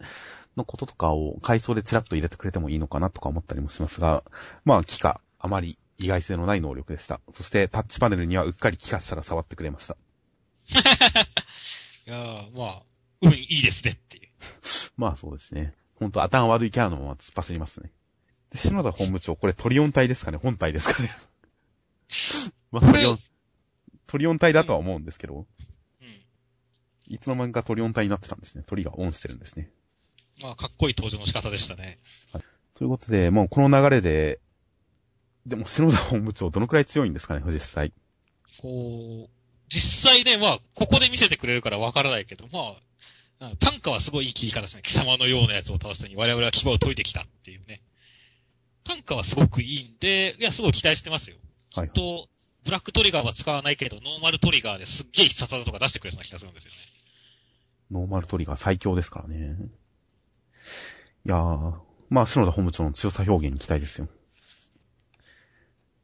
のこととかを階層でチラッと入れてくれてもいいのかなとか思ったりもしますが、まあ、機械、あまり意外性のない能力でした。そしてタッチパネルにはうっかり気化したら触ってくれました。いやー、まあ、運いいですねっていう。まあそうですね。ほんと頭悪いキャラのまま突っ走りますね。で、篠田本部長、これトリオン体ですかね本体ですかね まあトリオン、トリオン体だとは思うんですけど、うん。いつの間にかトリオン体になってたんですね。トリがオンしてるんですね。まあ、かっこいい登場の仕方でしたね。ということで、もうこの流れで、でも篠田本部長どのくらい強いんですかね、実際。こう、実際ね、まあ、ここで見せてくれるからわからないけど、まあ、あ単価はすごいいい切り方ですね。貴様のようなやつを倒すのに我々は牙を解いてきたっていうね。啖呵はすごくいいんで、いや、すごい期待してますよ。はい。と、ブラックトリガーは使わないけど、ノーマルトリガーですっげえ必殺技とか出してくれそうな気がするんですよね。ノーマルトリガー最強ですからね。いやー、まあ、忍田本部長の強さ表現に期待ですよ。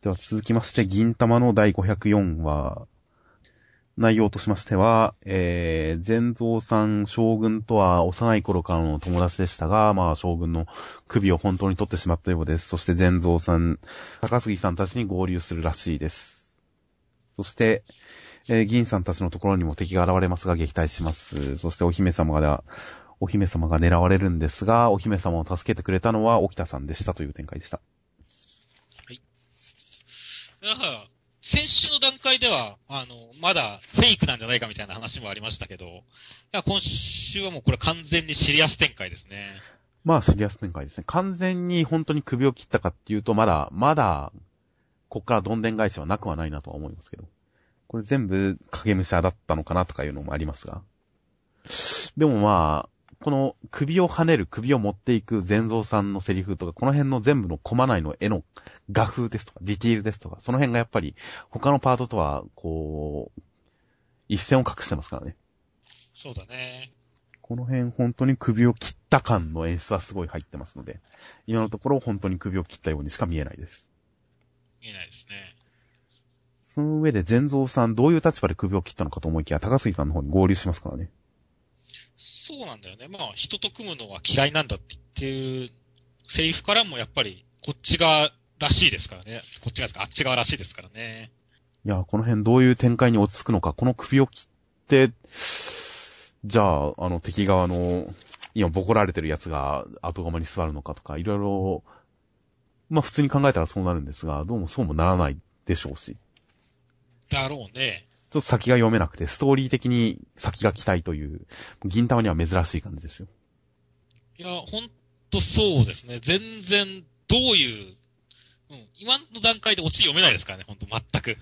では続きまして、銀魂の第504話。内容としましては、えー、全蔵さん、将軍とは幼い頃からの友達でしたが、まあ、将軍の首を本当に取ってしまったようです。そして全蔵さん、高杉さんたちに合流するらしいです。そして、えー銀さんたちのところにも敵が現れますが撃退します。そしてお姫様が、お姫様が狙われるんですが、お姫様を助けてくれたのは沖田さんでしたという展開でした。だから、先週の段階では、あの、まだフェイクなんじゃないかみたいな話もありましたけど、今週はもうこれ完全にシリアス展開ですね。まあ、シリアス展開ですね。完全に本当に首を切ったかっていうと、まだ、まだ、こっからどんでん返しはなくはないなとは思いますけど。これ全部影武者だったのかなとかいうのもありますが。でもまあ、この首を跳ねる、首を持っていく全蔵さんのセリフとか、この辺の全部のコマ内の絵の画風ですとか、ディティールですとか、その辺がやっぱり他のパートとは、こう、一線を隠してますからね。そうだね。この辺本当に首を切った感の演出はすごい入ってますので、今のところ本当に首を切ったようにしか見えないです。見えないですね。その上で全蔵さんどういう立場で首を切ったのかと思いきや、高杉さんの方に合流しますからね。そうなんだよね。まあ、人と組むのは嫌いなんだって言ってるセリフからもやっぱり、こっち側らしいですからね。こっち側ですか、あっち側らしいですからね。いや、この辺どういう展開に落ち着くのか、この首を切って、じゃあ、あの敵側の、今ボコられてるやつが後釜に座るのかとか、いろいろ、まあ普通に考えたらそうなるんですが、どうもそうもならないでしょうし、だろうね。ちょっと先が読めなくて、ストーリー的に先が期待という、銀玉には珍しい感じですよ。いや、ほんとそうですね。全然、どういう、うん、今の段階でオチ読めないですからね、ほんと、全く。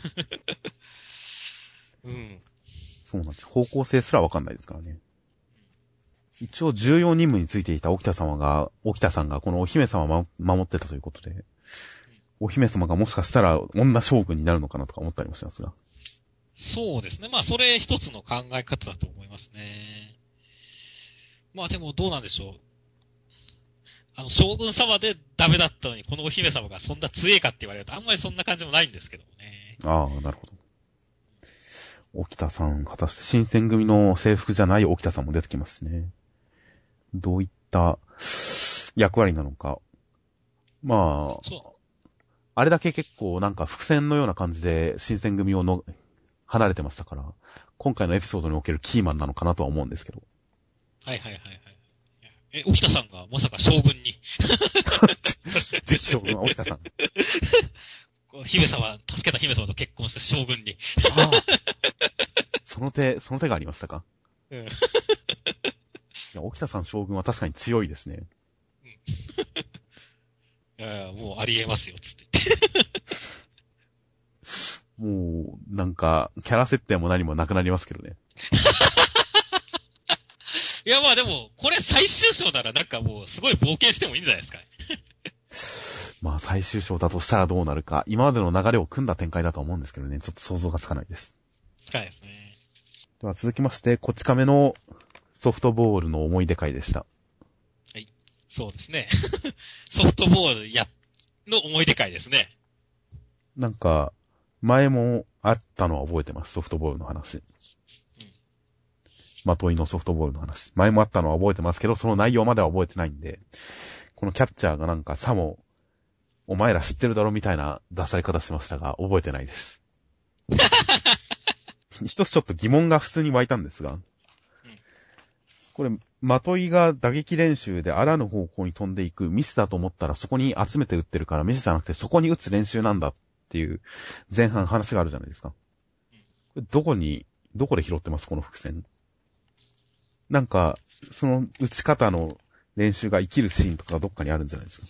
うん。そうなんです。方向性すらわかんないですからね。一応重要任務についていた沖田様が、沖田さんがこのお姫様をま守ってたということで、お姫様がもしかしたら女将軍になるのかなとか思ったりもしますが。そうですね。まあ、それ一つの考え方だと思いますね。まあ、でもどうなんでしょう。あの、将軍様でダメだったのに、このお姫様がそんな強いかって言われると、あんまりそんな感じもないんですけどもね。ああ、なるほど。沖田さん、果たして新選組の制服じゃない沖田さんも出てきますね。どういった役割なのか。まあ、そあれだけ結構なんか伏線のような感じで新選組をの離れてましたから、今回のエピソードにおけるキーマンなのかなとは思うんですけど。う。はいはいはいはい。え、沖田さんがまさか将軍に、実証の沖田さん。姫様、助けた姫様と結婚して将軍に。ああその手、その手がありましたか？うん。いや、沖田さん将軍は確かに強いですね。いやいやもうありえますよ、つって。もう、なんか、キャラ設定も何もなくなりますけどね。いや、まあでも、これ最終章ならなんかもう、すごい冒険してもいいんじゃないですかね。まあ、最終章だとしたらどうなるか、今までの流れを組んだ展開だと思うんですけどね、ちょっと想像がつかないです。近いですね。では続きまして、こち亀のソフトボールの思い出会でした。そうですね。ソフトボールや、の思い出会ですね。なんか、前もあったのは覚えてます、ソフトボールの話。まといのソフトボールの話。前もあったのは覚えてますけど、その内容までは覚えてないんで、このキャッチャーがなんかさも、お前ら知ってるだろみたいな出され方しましたが、覚えてないです。一つちょっと疑問が普通に湧いたんですが、これ、まといが打撃練習であらぬ方向に飛んでいくミスだと思ったらそこに集めて打ってるからミスじゃなくてそこに打つ練習なんだっていう前半話があるじゃないですか。これどこに、どこで拾ってますこの伏線？なんか、その打ち方の練習が生きるシーンとかどっかにあるんじゃないですか？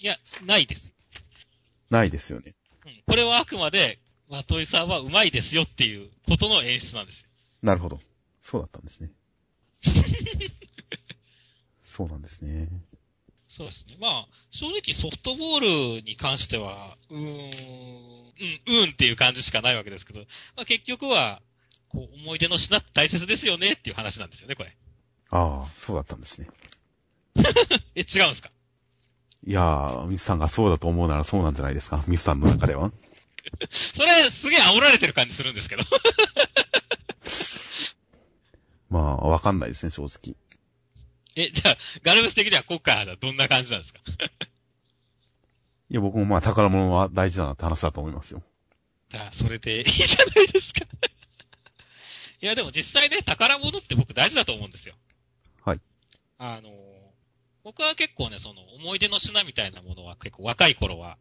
いや、ないです。ないですよね。うん。これはあくまで、まといさんは上手いですよっていうことの演出なんですよ。なるほど。そうだったんですね。そうなんですね。そうですね。まあ、正直ソフトボールに関しては、うーん、うん、うんっていう感じしかないわけですけど、まあ結局は、こう、思い出の品って大切ですよねっていう話なんですよね、これ。ああ、そうだったんですね。え、違うんですか？いやー、ミスさんがそうだと思うならそうなんじゃないですか？ミスさんの中では。それ、すげえ煽られてる感じするんですけど。まあ、わかんないですね、正直。え、じゃあ、ガルブス的には今回はどんな感じなんですか？いや、僕もまあ、宝物は大事だなって話だと思いますよ。あそれでいいじゃないですか。いや、でも実際ね、宝物って僕大事だと思うんですよ。はい。あの、僕は結構ね、その思い出の品みたいなものは結構若い頃は、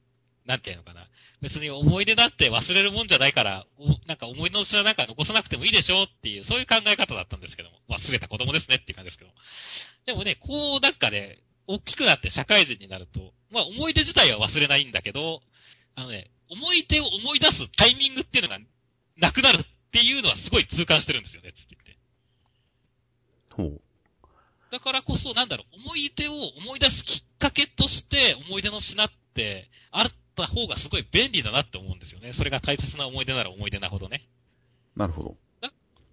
なんていうのかな。別に思い出だって忘れるもんじゃないから、おなんか思い出の品なんか残さなくてもいいでしょっていう、そういう考え方だったんですけども。忘れた子供ですねっていう感じですけど。でもね、こうなんかね、大きくなって社会人になると、まあ思い出自体は忘れないんだけど、あのね、思い出を思い出すタイミングっていうのがなくなるっていうのはすごい痛感してるんですよね、つって言って。ほう。だからこそ、なんだろう、思い出を思い出すきっかけとして、思い出の品って、あった方がすごい便利だなって思うんですよね。それが大切な思い出なら思い出なほどね。なるほど。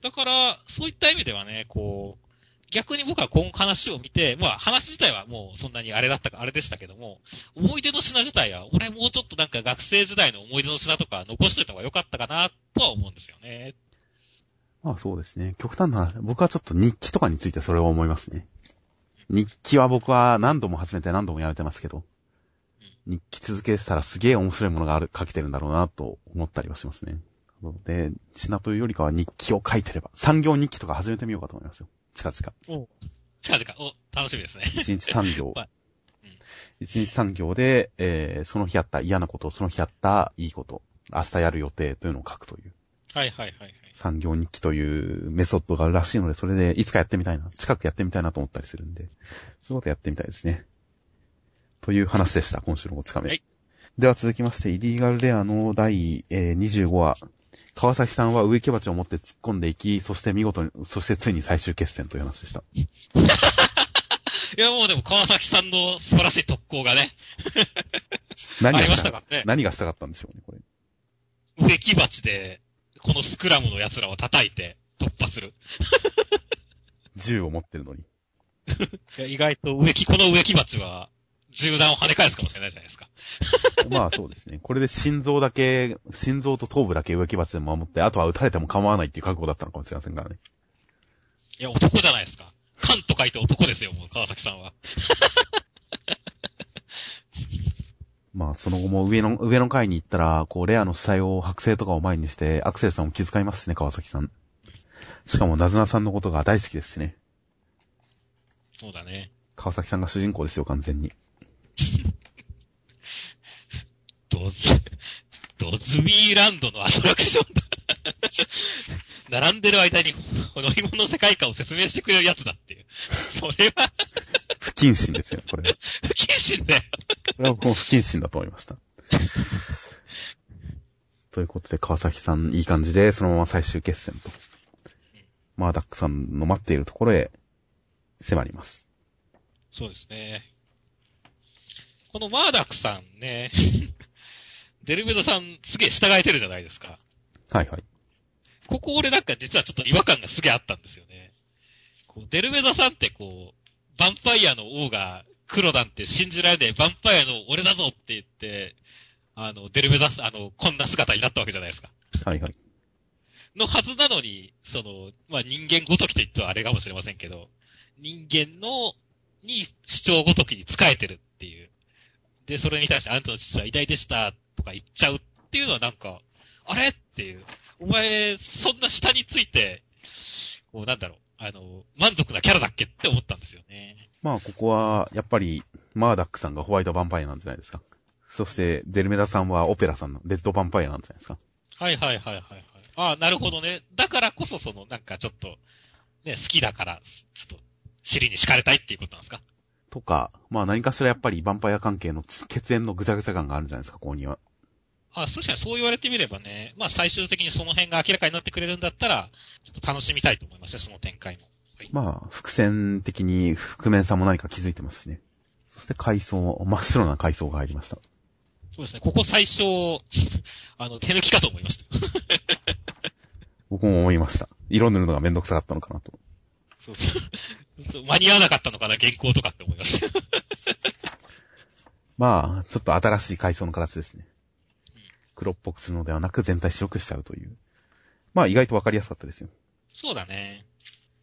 だから、そういった意味ではね、こう、逆に僕はこの話を見て、まあ話自体はもうそんなにあれだったか、あれでしたけども、思い出の品自体は、俺もうちょっとなんか学生時代の思い出の品とか残しといた方が良かったかな、とは思うんですよね。まあそうですね。極端な話、僕はちょっと日記とかについてそれを思いますね。日記は僕は何度も始めて何度もやめてますけど、日記続けてたらすげえ面白いものがある、書けてるんだろうなと思ったりはしますね。で、品というよりかは日記を書いてれば、産業日記とか始めてみようかと思いますよ。近々。お近々、お、楽しみですね。一日産業はいうん。一日産業で、えー、その日あった嫌なこと、その日あったいいこと、明日やる予定というのを書くという、はいはいはいはい。産業日記というメソッドがあるらしいので、それでいつかやってみたいな、近くやってみたいなと思ったりするんで、そういうことやってみたいですね。という話でした、今週の5日目。はいでは続きまして、イリーガルレアの第、えー25話。川崎さんは植木鉢を持って突っ込んでいき、そして見事に、そしてついに最終決戦という話でした。いやもうでも川崎さんの素晴らしい特攻がね、何がしたたからね。何がしたかったんでしょうね、これ。植木鉢で、このスクラムの奴らを叩いて突破する。銃を持ってるのに。いや意外と植木、この植木鉢は、銃弾を跳ね返すかもしれないじゃないですか。まあそうですね。これで心臓だけ、心臓と頭部だけ植木鉢で守って、あとは撃たれても構わないっていう覚悟だったのかもしれませんからね。いや、男じゃないですか。カンと書いて男ですよ、もう、川崎さんは。まあその後も上の、上の階に行ったら、こうレアの死体を剥製とかを前にして、アクセルさんを気遣いますしね、川崎さん。しかもナズナさんのことが大好きですしね。そうだね。川崎さんが主人公ですよ、完全に。ドズ、ドズミーランドのアトラクションだ。並んでる間に、この芋の世界観を説明してくれるやつだっていう。それは、不謹慎ですよ、これ。こ 不謹慎だよ。れは僕も不謹慎だと思いました。ということで、川崎さん、いい感じで、そのまま最終決戦と。マーダックさんの待っているところへ迫ります。そうですね。このマーダックさんね、デルベドさんすげえ従えてるじゃないですか。はいはい。ここ俺なんか実はちょっと違和感がすげえあったんですよね。こうデルベドさんってこう、ヴァンパイアの王が黒なんて信じられねえ、ヴァンパイアの俺だぞって言って、あの、デルベドさん、あの、こんな姿になったわけじゃないですか。はいはい。のはずなのに、その、まあ、人間ごときと言ってはあれかもしれませんけど、人間の、に主張ごときに仕えてるっていう。で、それに対してあなたの父は偉大でしたとか言っちゃうっていうのはなんか、あれっていう。お前、そんな下について、こうなんだろう、あの、満足なキャラだっけって思ったんですよね。まあ、ここは、やっぱり、マーダックさんがホワイトヴァンパイアなんじゃないですか。そして、デルメダさんはオペラさんの、レッドヴァンパイアなんじゃないですか。はいはいはいはいはい。ああ、なるほどね。だからこそその、なんかちょっと、ね、好きだから、ちょっと、尻に敷かれたいっていうことなんですか？とか、まあ何かしらやっぱりヴァンパイア関係の血縁のぐちゃぐちゃ感があるんじゃないですか、ここには。あ、確かにそう言われてみればね、まあ最終的にその辺が明らかになってくれるんだったら、ちょっと楽しみたいと思いますね、その展開も。はい、まあ、伏線的に覆面さんも何か気づいてますしね。そして階層、真っ白な階層が入りました。そうですね、ここ最初、あの、手抜きかと思いました。僕も思いました。色塗るのがめんどくさかったのかなと。そうそう間に合わなかったのかな、原稿とかって思いました。まあ、ちょっと新しい階層の形ですね。黒っぽくするのではなく全体白くしちゃうという。まあ意外とわかりやすかったですよ。そうだね。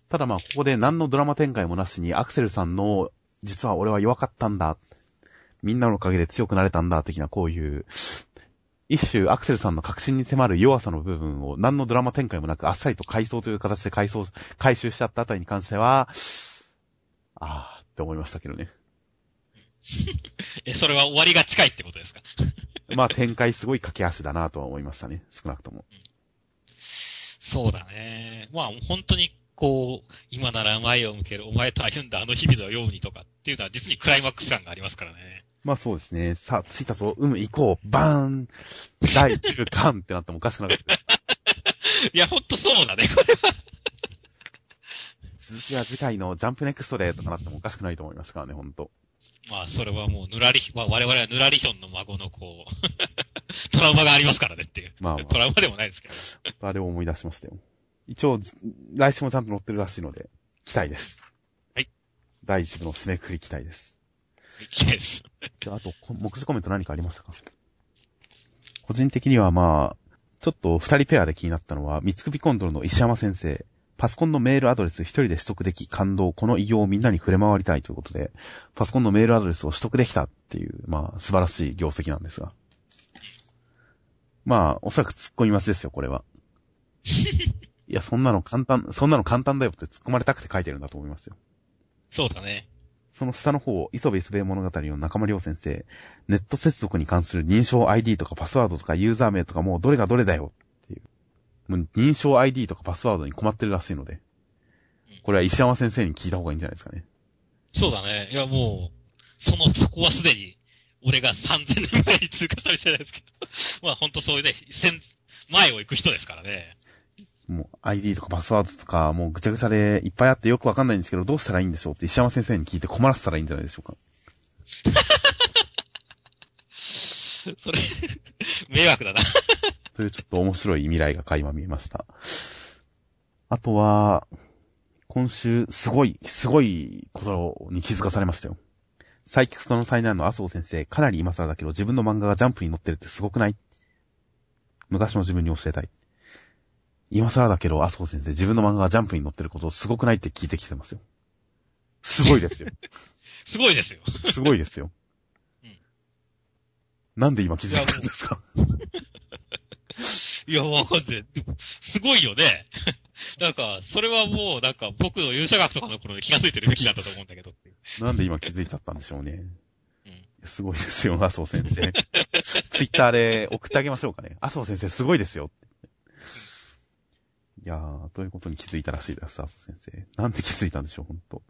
ただまあここで何のドラマ展開もなしにアクセルさんの、実は俺は弱かったんだ。みんなのおかげで強くなれたんだ、的なこういう、一種アクセルさんの確信に迫る弱さの部分を何のドラマ展開もなくあっさりと回想という形で回想、回収しちゃったあたりに関しては、あーって思いましたけどね。え、それは終わりが近いってことですか？まあ展開すごい駆け足だなとは思いましたね。少なくとも。そうだね。まあ本当にこう、今なら前を向ける、お前と歩んだあの日々のようにとかっていうのは実にクライマックス感がありますからね。まあそうですね。さあ、着いたぞ、うむ、行こう、バーン第10巻ってなってもおかしくなかった。いや、ほんとそうだね、これは。続きは次回のジャンプネクストでとかなってもおかしくないと思いましたからね、ほんと。まあ、それはもう、ぬらり、まあ、我々はぬらりひょんの孫のこう、トラウマがありますからねっていう。まあまあトラウマでもないですけど。あれを思い出しましたよ。一応、来週もちゃんと載ってるらしいので、期待です。はい。第一部の締めくくり期待です。いいです。であと、こ目次コメント何かありましたか？個人的にはまあ、ちょっと二人ペアで気になったのは、三つ首コンドルの石山先生。パソコンのメールアドレス一人で取得でき、感動、この異業をみんなに触れ回りたいということで、パソコンのメールアドレスを取得できたっていう、まあ、素晴らしい業績なんですが。まあ、おそらく突っ込みますですよ、これは。いや、そんなの簡単、そんなの簡単だよって突っ込まれたくて書いてるんだと思いますよ。そうだね。その下の方、磯部磯部物語の中間良先生、ネット接続に関する認証 ID とかパスワードとかユーザー名とかもうどれがどれだよっていう。もう認証 ID とかパスワードに困ってるらしいので、これは石山先生に聞いた方がいいんじゃないですかね。そうだね。いや、もう、その、そこはすでに、俺が3000年前に通過したりしてないですけど。まあ本当そういうね、先、前を行く人ですからね。もう ID とかパスワードとかもうぐちゃぐちゃでいっぱいあってよくわかんないんですけど、どうしたらいいんでしょう？って石山先生に聞いて困らせたらいいんじゃないでしょうか。それ、迷惑だな。というちょっと面白い未来が垣間見えました。あとは、今週、すごい、すごいことに気づかされましたよ。サイキクソの災難の麻生先生、かなり今更だけど自分の漫画がジャンプに載ってるってすごくない？昔の自分に教えたい。今更だけど麻生先生、自分の漫画がジャンプに載ってることすごくないって聞いてきてますよ。すごいですよ。すごいですよ。すごいですよ。うんなんで今気づいたんですか？いや、わかんない。すごいよね。なんか、それはもう、なんか、僕の勇者学とかの頃に気がついてるべきだったと思うんだけど。なんで今気づいちゃったんでしょうね。うん。すごいですよ、麻生先生。ツイッターで送ってあげましょうかね。麻生先生すごいですよ。いやー、ということに気づいたらしいです、麻生先生。なんで気づいたんでしょう、ほんと。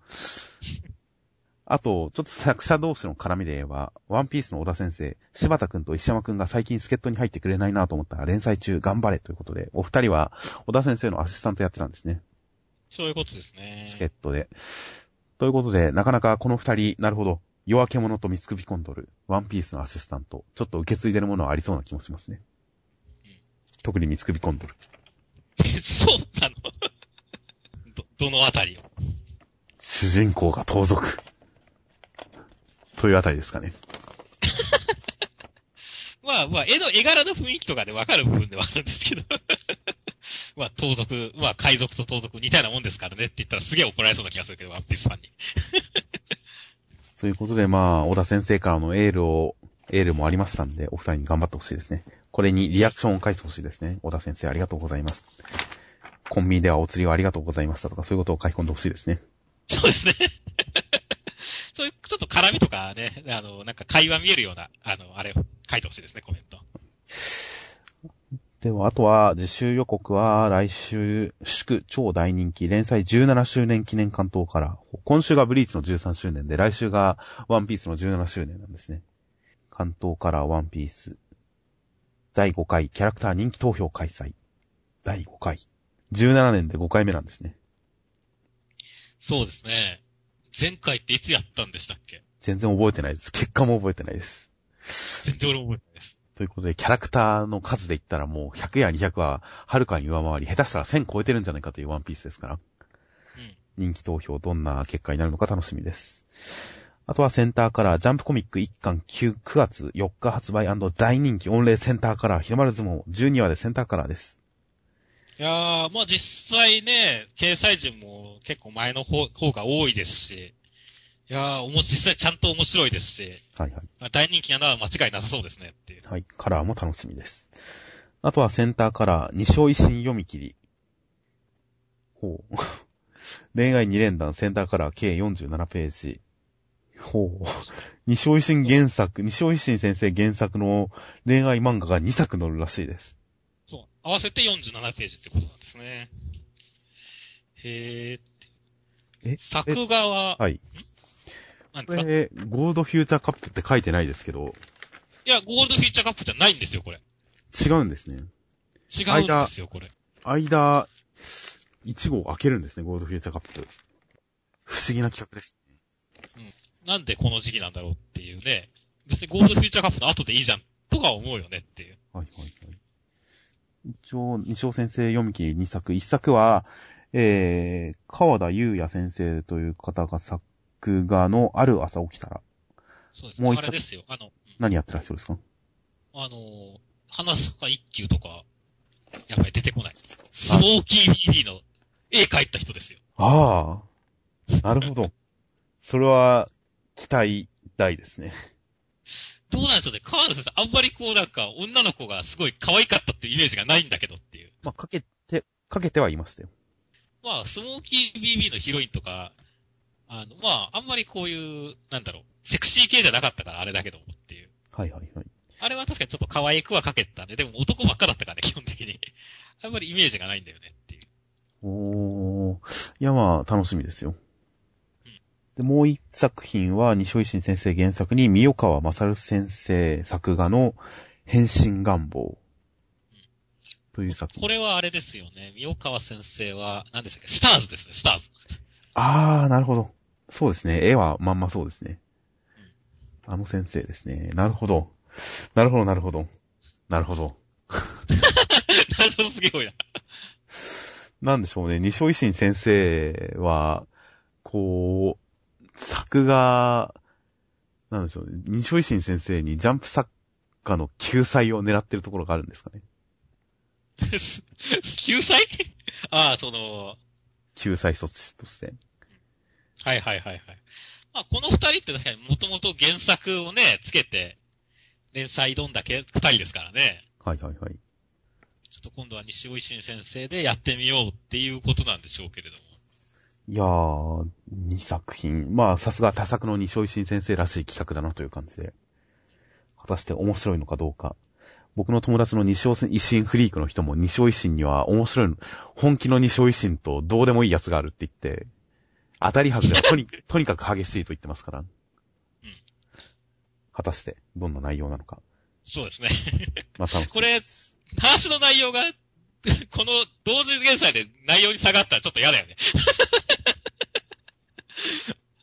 あと、ちょっと作者同士の絡みで言えば、ワンピースの小田先生、柴田くんと石山くんが最近助っ人に入ってくれないなと思ったら連載中頑張れということで、お二人は小田先生のアシスタントやってたんですね。そういうことですね。助っ人で。ということで、なかなかこの二人、なるほど、夜明け者と三つ首コンドル、ワンピースのアシスタント、ちょっと受け継いでるものはありそうな気もしますね。特に三つ首コンドル。え そうなの？ど、どのあたりを？主人公が盗賊。というあたりですかね。まあ、まあ、絵の、絵柄の雰囲気とかでわかる部分ではあるんですけど。まあ、盗賊、まあ、海賊と盗賊似たようなもんですからねって言ったらすげえ怒られそうな気がするけど、ワンピースファンに。ということで、まあ、小田先生からのエールを、エールもありましたんで、お二人に頑張ってほしいですね。これにリアクションを書いてほしいですね。小田先生ありがとうございます。コンビニではお釣りをありがとうございましたとか、そういうことを書き込んでほしいですね。そうですね。そういう、ちょっと絡みとかね、あの、なんか会話見えるような、あの、あれを書いてほしいですね、コメント。では、あとは、自習予告は、来週、祝超大人気、連載17周年記念関東から、今週がブリーチの13周年で、来週がワンピースの17周年なんですね。関東からワンピース。第5回キャラクター人気投票開催。第5回。17年で5回目なんですね。そうですね。前回っていつやったんでしたっけ？全然覚えてないです。結果も覚えてないです。全然俺も覚えてないです。ということで、キャラクターの数で言ったらもう100や200ははるかに上回り、下手したら1000超えてるんじゃないかというワンピースですから。うん。人気投票どんな結果になるのか楽しみです。あとはセンターカラー、ジャンプコミック1巻 9, 9月4日発売大人気御礼センターカラー、ひろまる相撲12話でセンターカラーです。いやー、まあ実際ね、掲載順も結構前の方方が多いですし、いやー、おも実際ちゃんと面白いですし、はいはい。まあ大人気なのは間違いなさそうですねっていう。はい。カラーも楽しみです。あとはセンターカラー、二章維新読み切り。ほう。恋愛二連弾センターカラー計47ページ。ほう。二章維新原作、二章維新先生原作の恋愛漫画が2作載るらしいです。そう。合わせて47ページってことなんですね。へー。え作画は、はい。なんですか？これ、ゴールドフューチャーカップって書いてないですけど、いや、ゴールドフューチャーカップじゃないんですよ、これ。違うんですね。違うんですよ、これ。間、1号開けるんですね、ゴールドフューチャーカップ。不思議な企画です。なんでこの時期なんだろうっていうね。別にゴールドフューチャーカップの後でいいじゃん、とか思うよねっていう。はいはいはい。一応、西尾先生読み切り2作。1作は、えー、川田優也先生という方が作画のある朝起きたら、そうですね。もう一作あれですよ。あの、うん何やってた人ですか？あのー、花坂一休とか、やばい、出てこない。スモーキー BB の絵描いた人ですよ。ああ。なるほど。それは、期待大ですね。どうなんでしょうね。川田先生、あんまりこうなんか、女の子がすごい可愛かったっていうイメージがないんだけどっていう。まあ、かけて、かけてはいましたよ。まあ、スモーキー BB のヒロインとか、あの、まあ、あんまりこういう、なんだろう、セクシー系じゃなかったからあれだけどもっていう。はいはいはい。あれは確かにちょっと可愛くはかけてたんで、でも男ばっかだったからね、基本的に。あんまりイメージがないんだよねっていう。おー。いやまあ、楽しみですよ。で、もう一作品は、西尾維新先生原作に、三代川勝先生作画の、変身願望。という作品。これはあれですよね。三岡先生は、何でしたっけ？スターズですね、スターズ。あー、なるほど。そうですね。絵はまんまそうですね。あの先生ですね。なるほど。なるほど、なるほど。なるほど。謎すげえ多いな。なんでしょうね。西尾維新先生は、こう、作画、なんでしょうね。西尾維新先生にジャンプ作家の救済を狙ってるところがあるんですかね。救済？ああ、その、救済措置として。はいはいはいはい。まあ、この二人って確かにもともと原作をね、つけて、連載挑んだけ、二人ですからね。はいはいはい。ちょっと今度は西尾維新先生でやってみようっていうことなんでしょうけれども。いやー、2作品。まあ、さすが多作の西尾維新先生らしい企画だなという感じで。果たして面白いのかどうか。僕の友達の西尾維新フリークの人も西尾維新には面白いの、本気の西尾維新とどうでもいいやつがあるって言って、当たり外れは とに、とにかく激しいと言ってますから。果たして、どんな内容なのか。そうですね。まあ、楽しみこれ、話の内容が、この同時連載で内容に下がったらちょっと嫌だよね。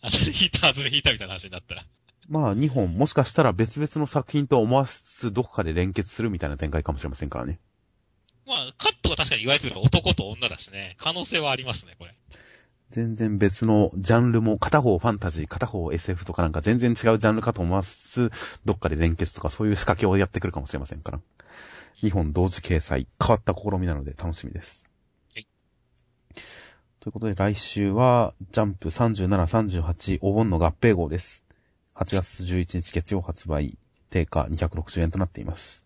あ、それ引いた、それ引いたみたいな話になったら。まあ、2本、もしかしたら別々の作品と思わせつつ、どこかで連結するみたいな展開かもしれませんからね。まあ、カットが確かに言われてるのは男と女だしね。可能性はありますね、これ。全然別のジャンルも、片方ファンタジー、片方 SF とかなんか全然違うジャンルかと思わせつつ、どっかで連結とかそういう仕掛けをやってくるかもしれませんから。2本同時掲載、変わった試みなので楽しみです。はい。ということで来週は、ジャンプ37、38お盆の合併号です。8月11日月曜発売、定価260円となっています。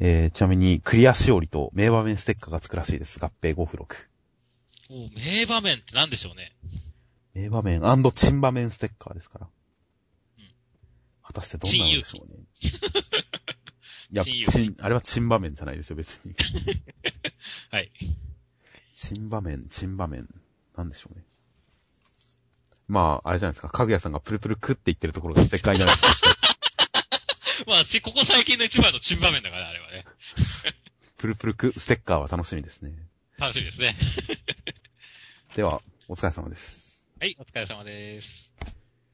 えー、ちなみに、クリアしおりと名場面ステッカーがつくらしいです。合併5付録。名場面って何でしょうね。名場面チン場面ステッカーですから。うん果たしてどんなのでしょうね。いや、チンあれはチン場面じゃないですよ、別に。はい。チン場面、チン場面、なんでしょうね。まあ、あれじゃないですか、かぐやさんがプルプルクって言ってるところがステッカーになるんですまあ、しここ最近の一番のチン場面だから、あれはね。プルプルクステッカーは楽しみですね。楽しみですね。では、お疲れ様です。はい、お疲れ様です。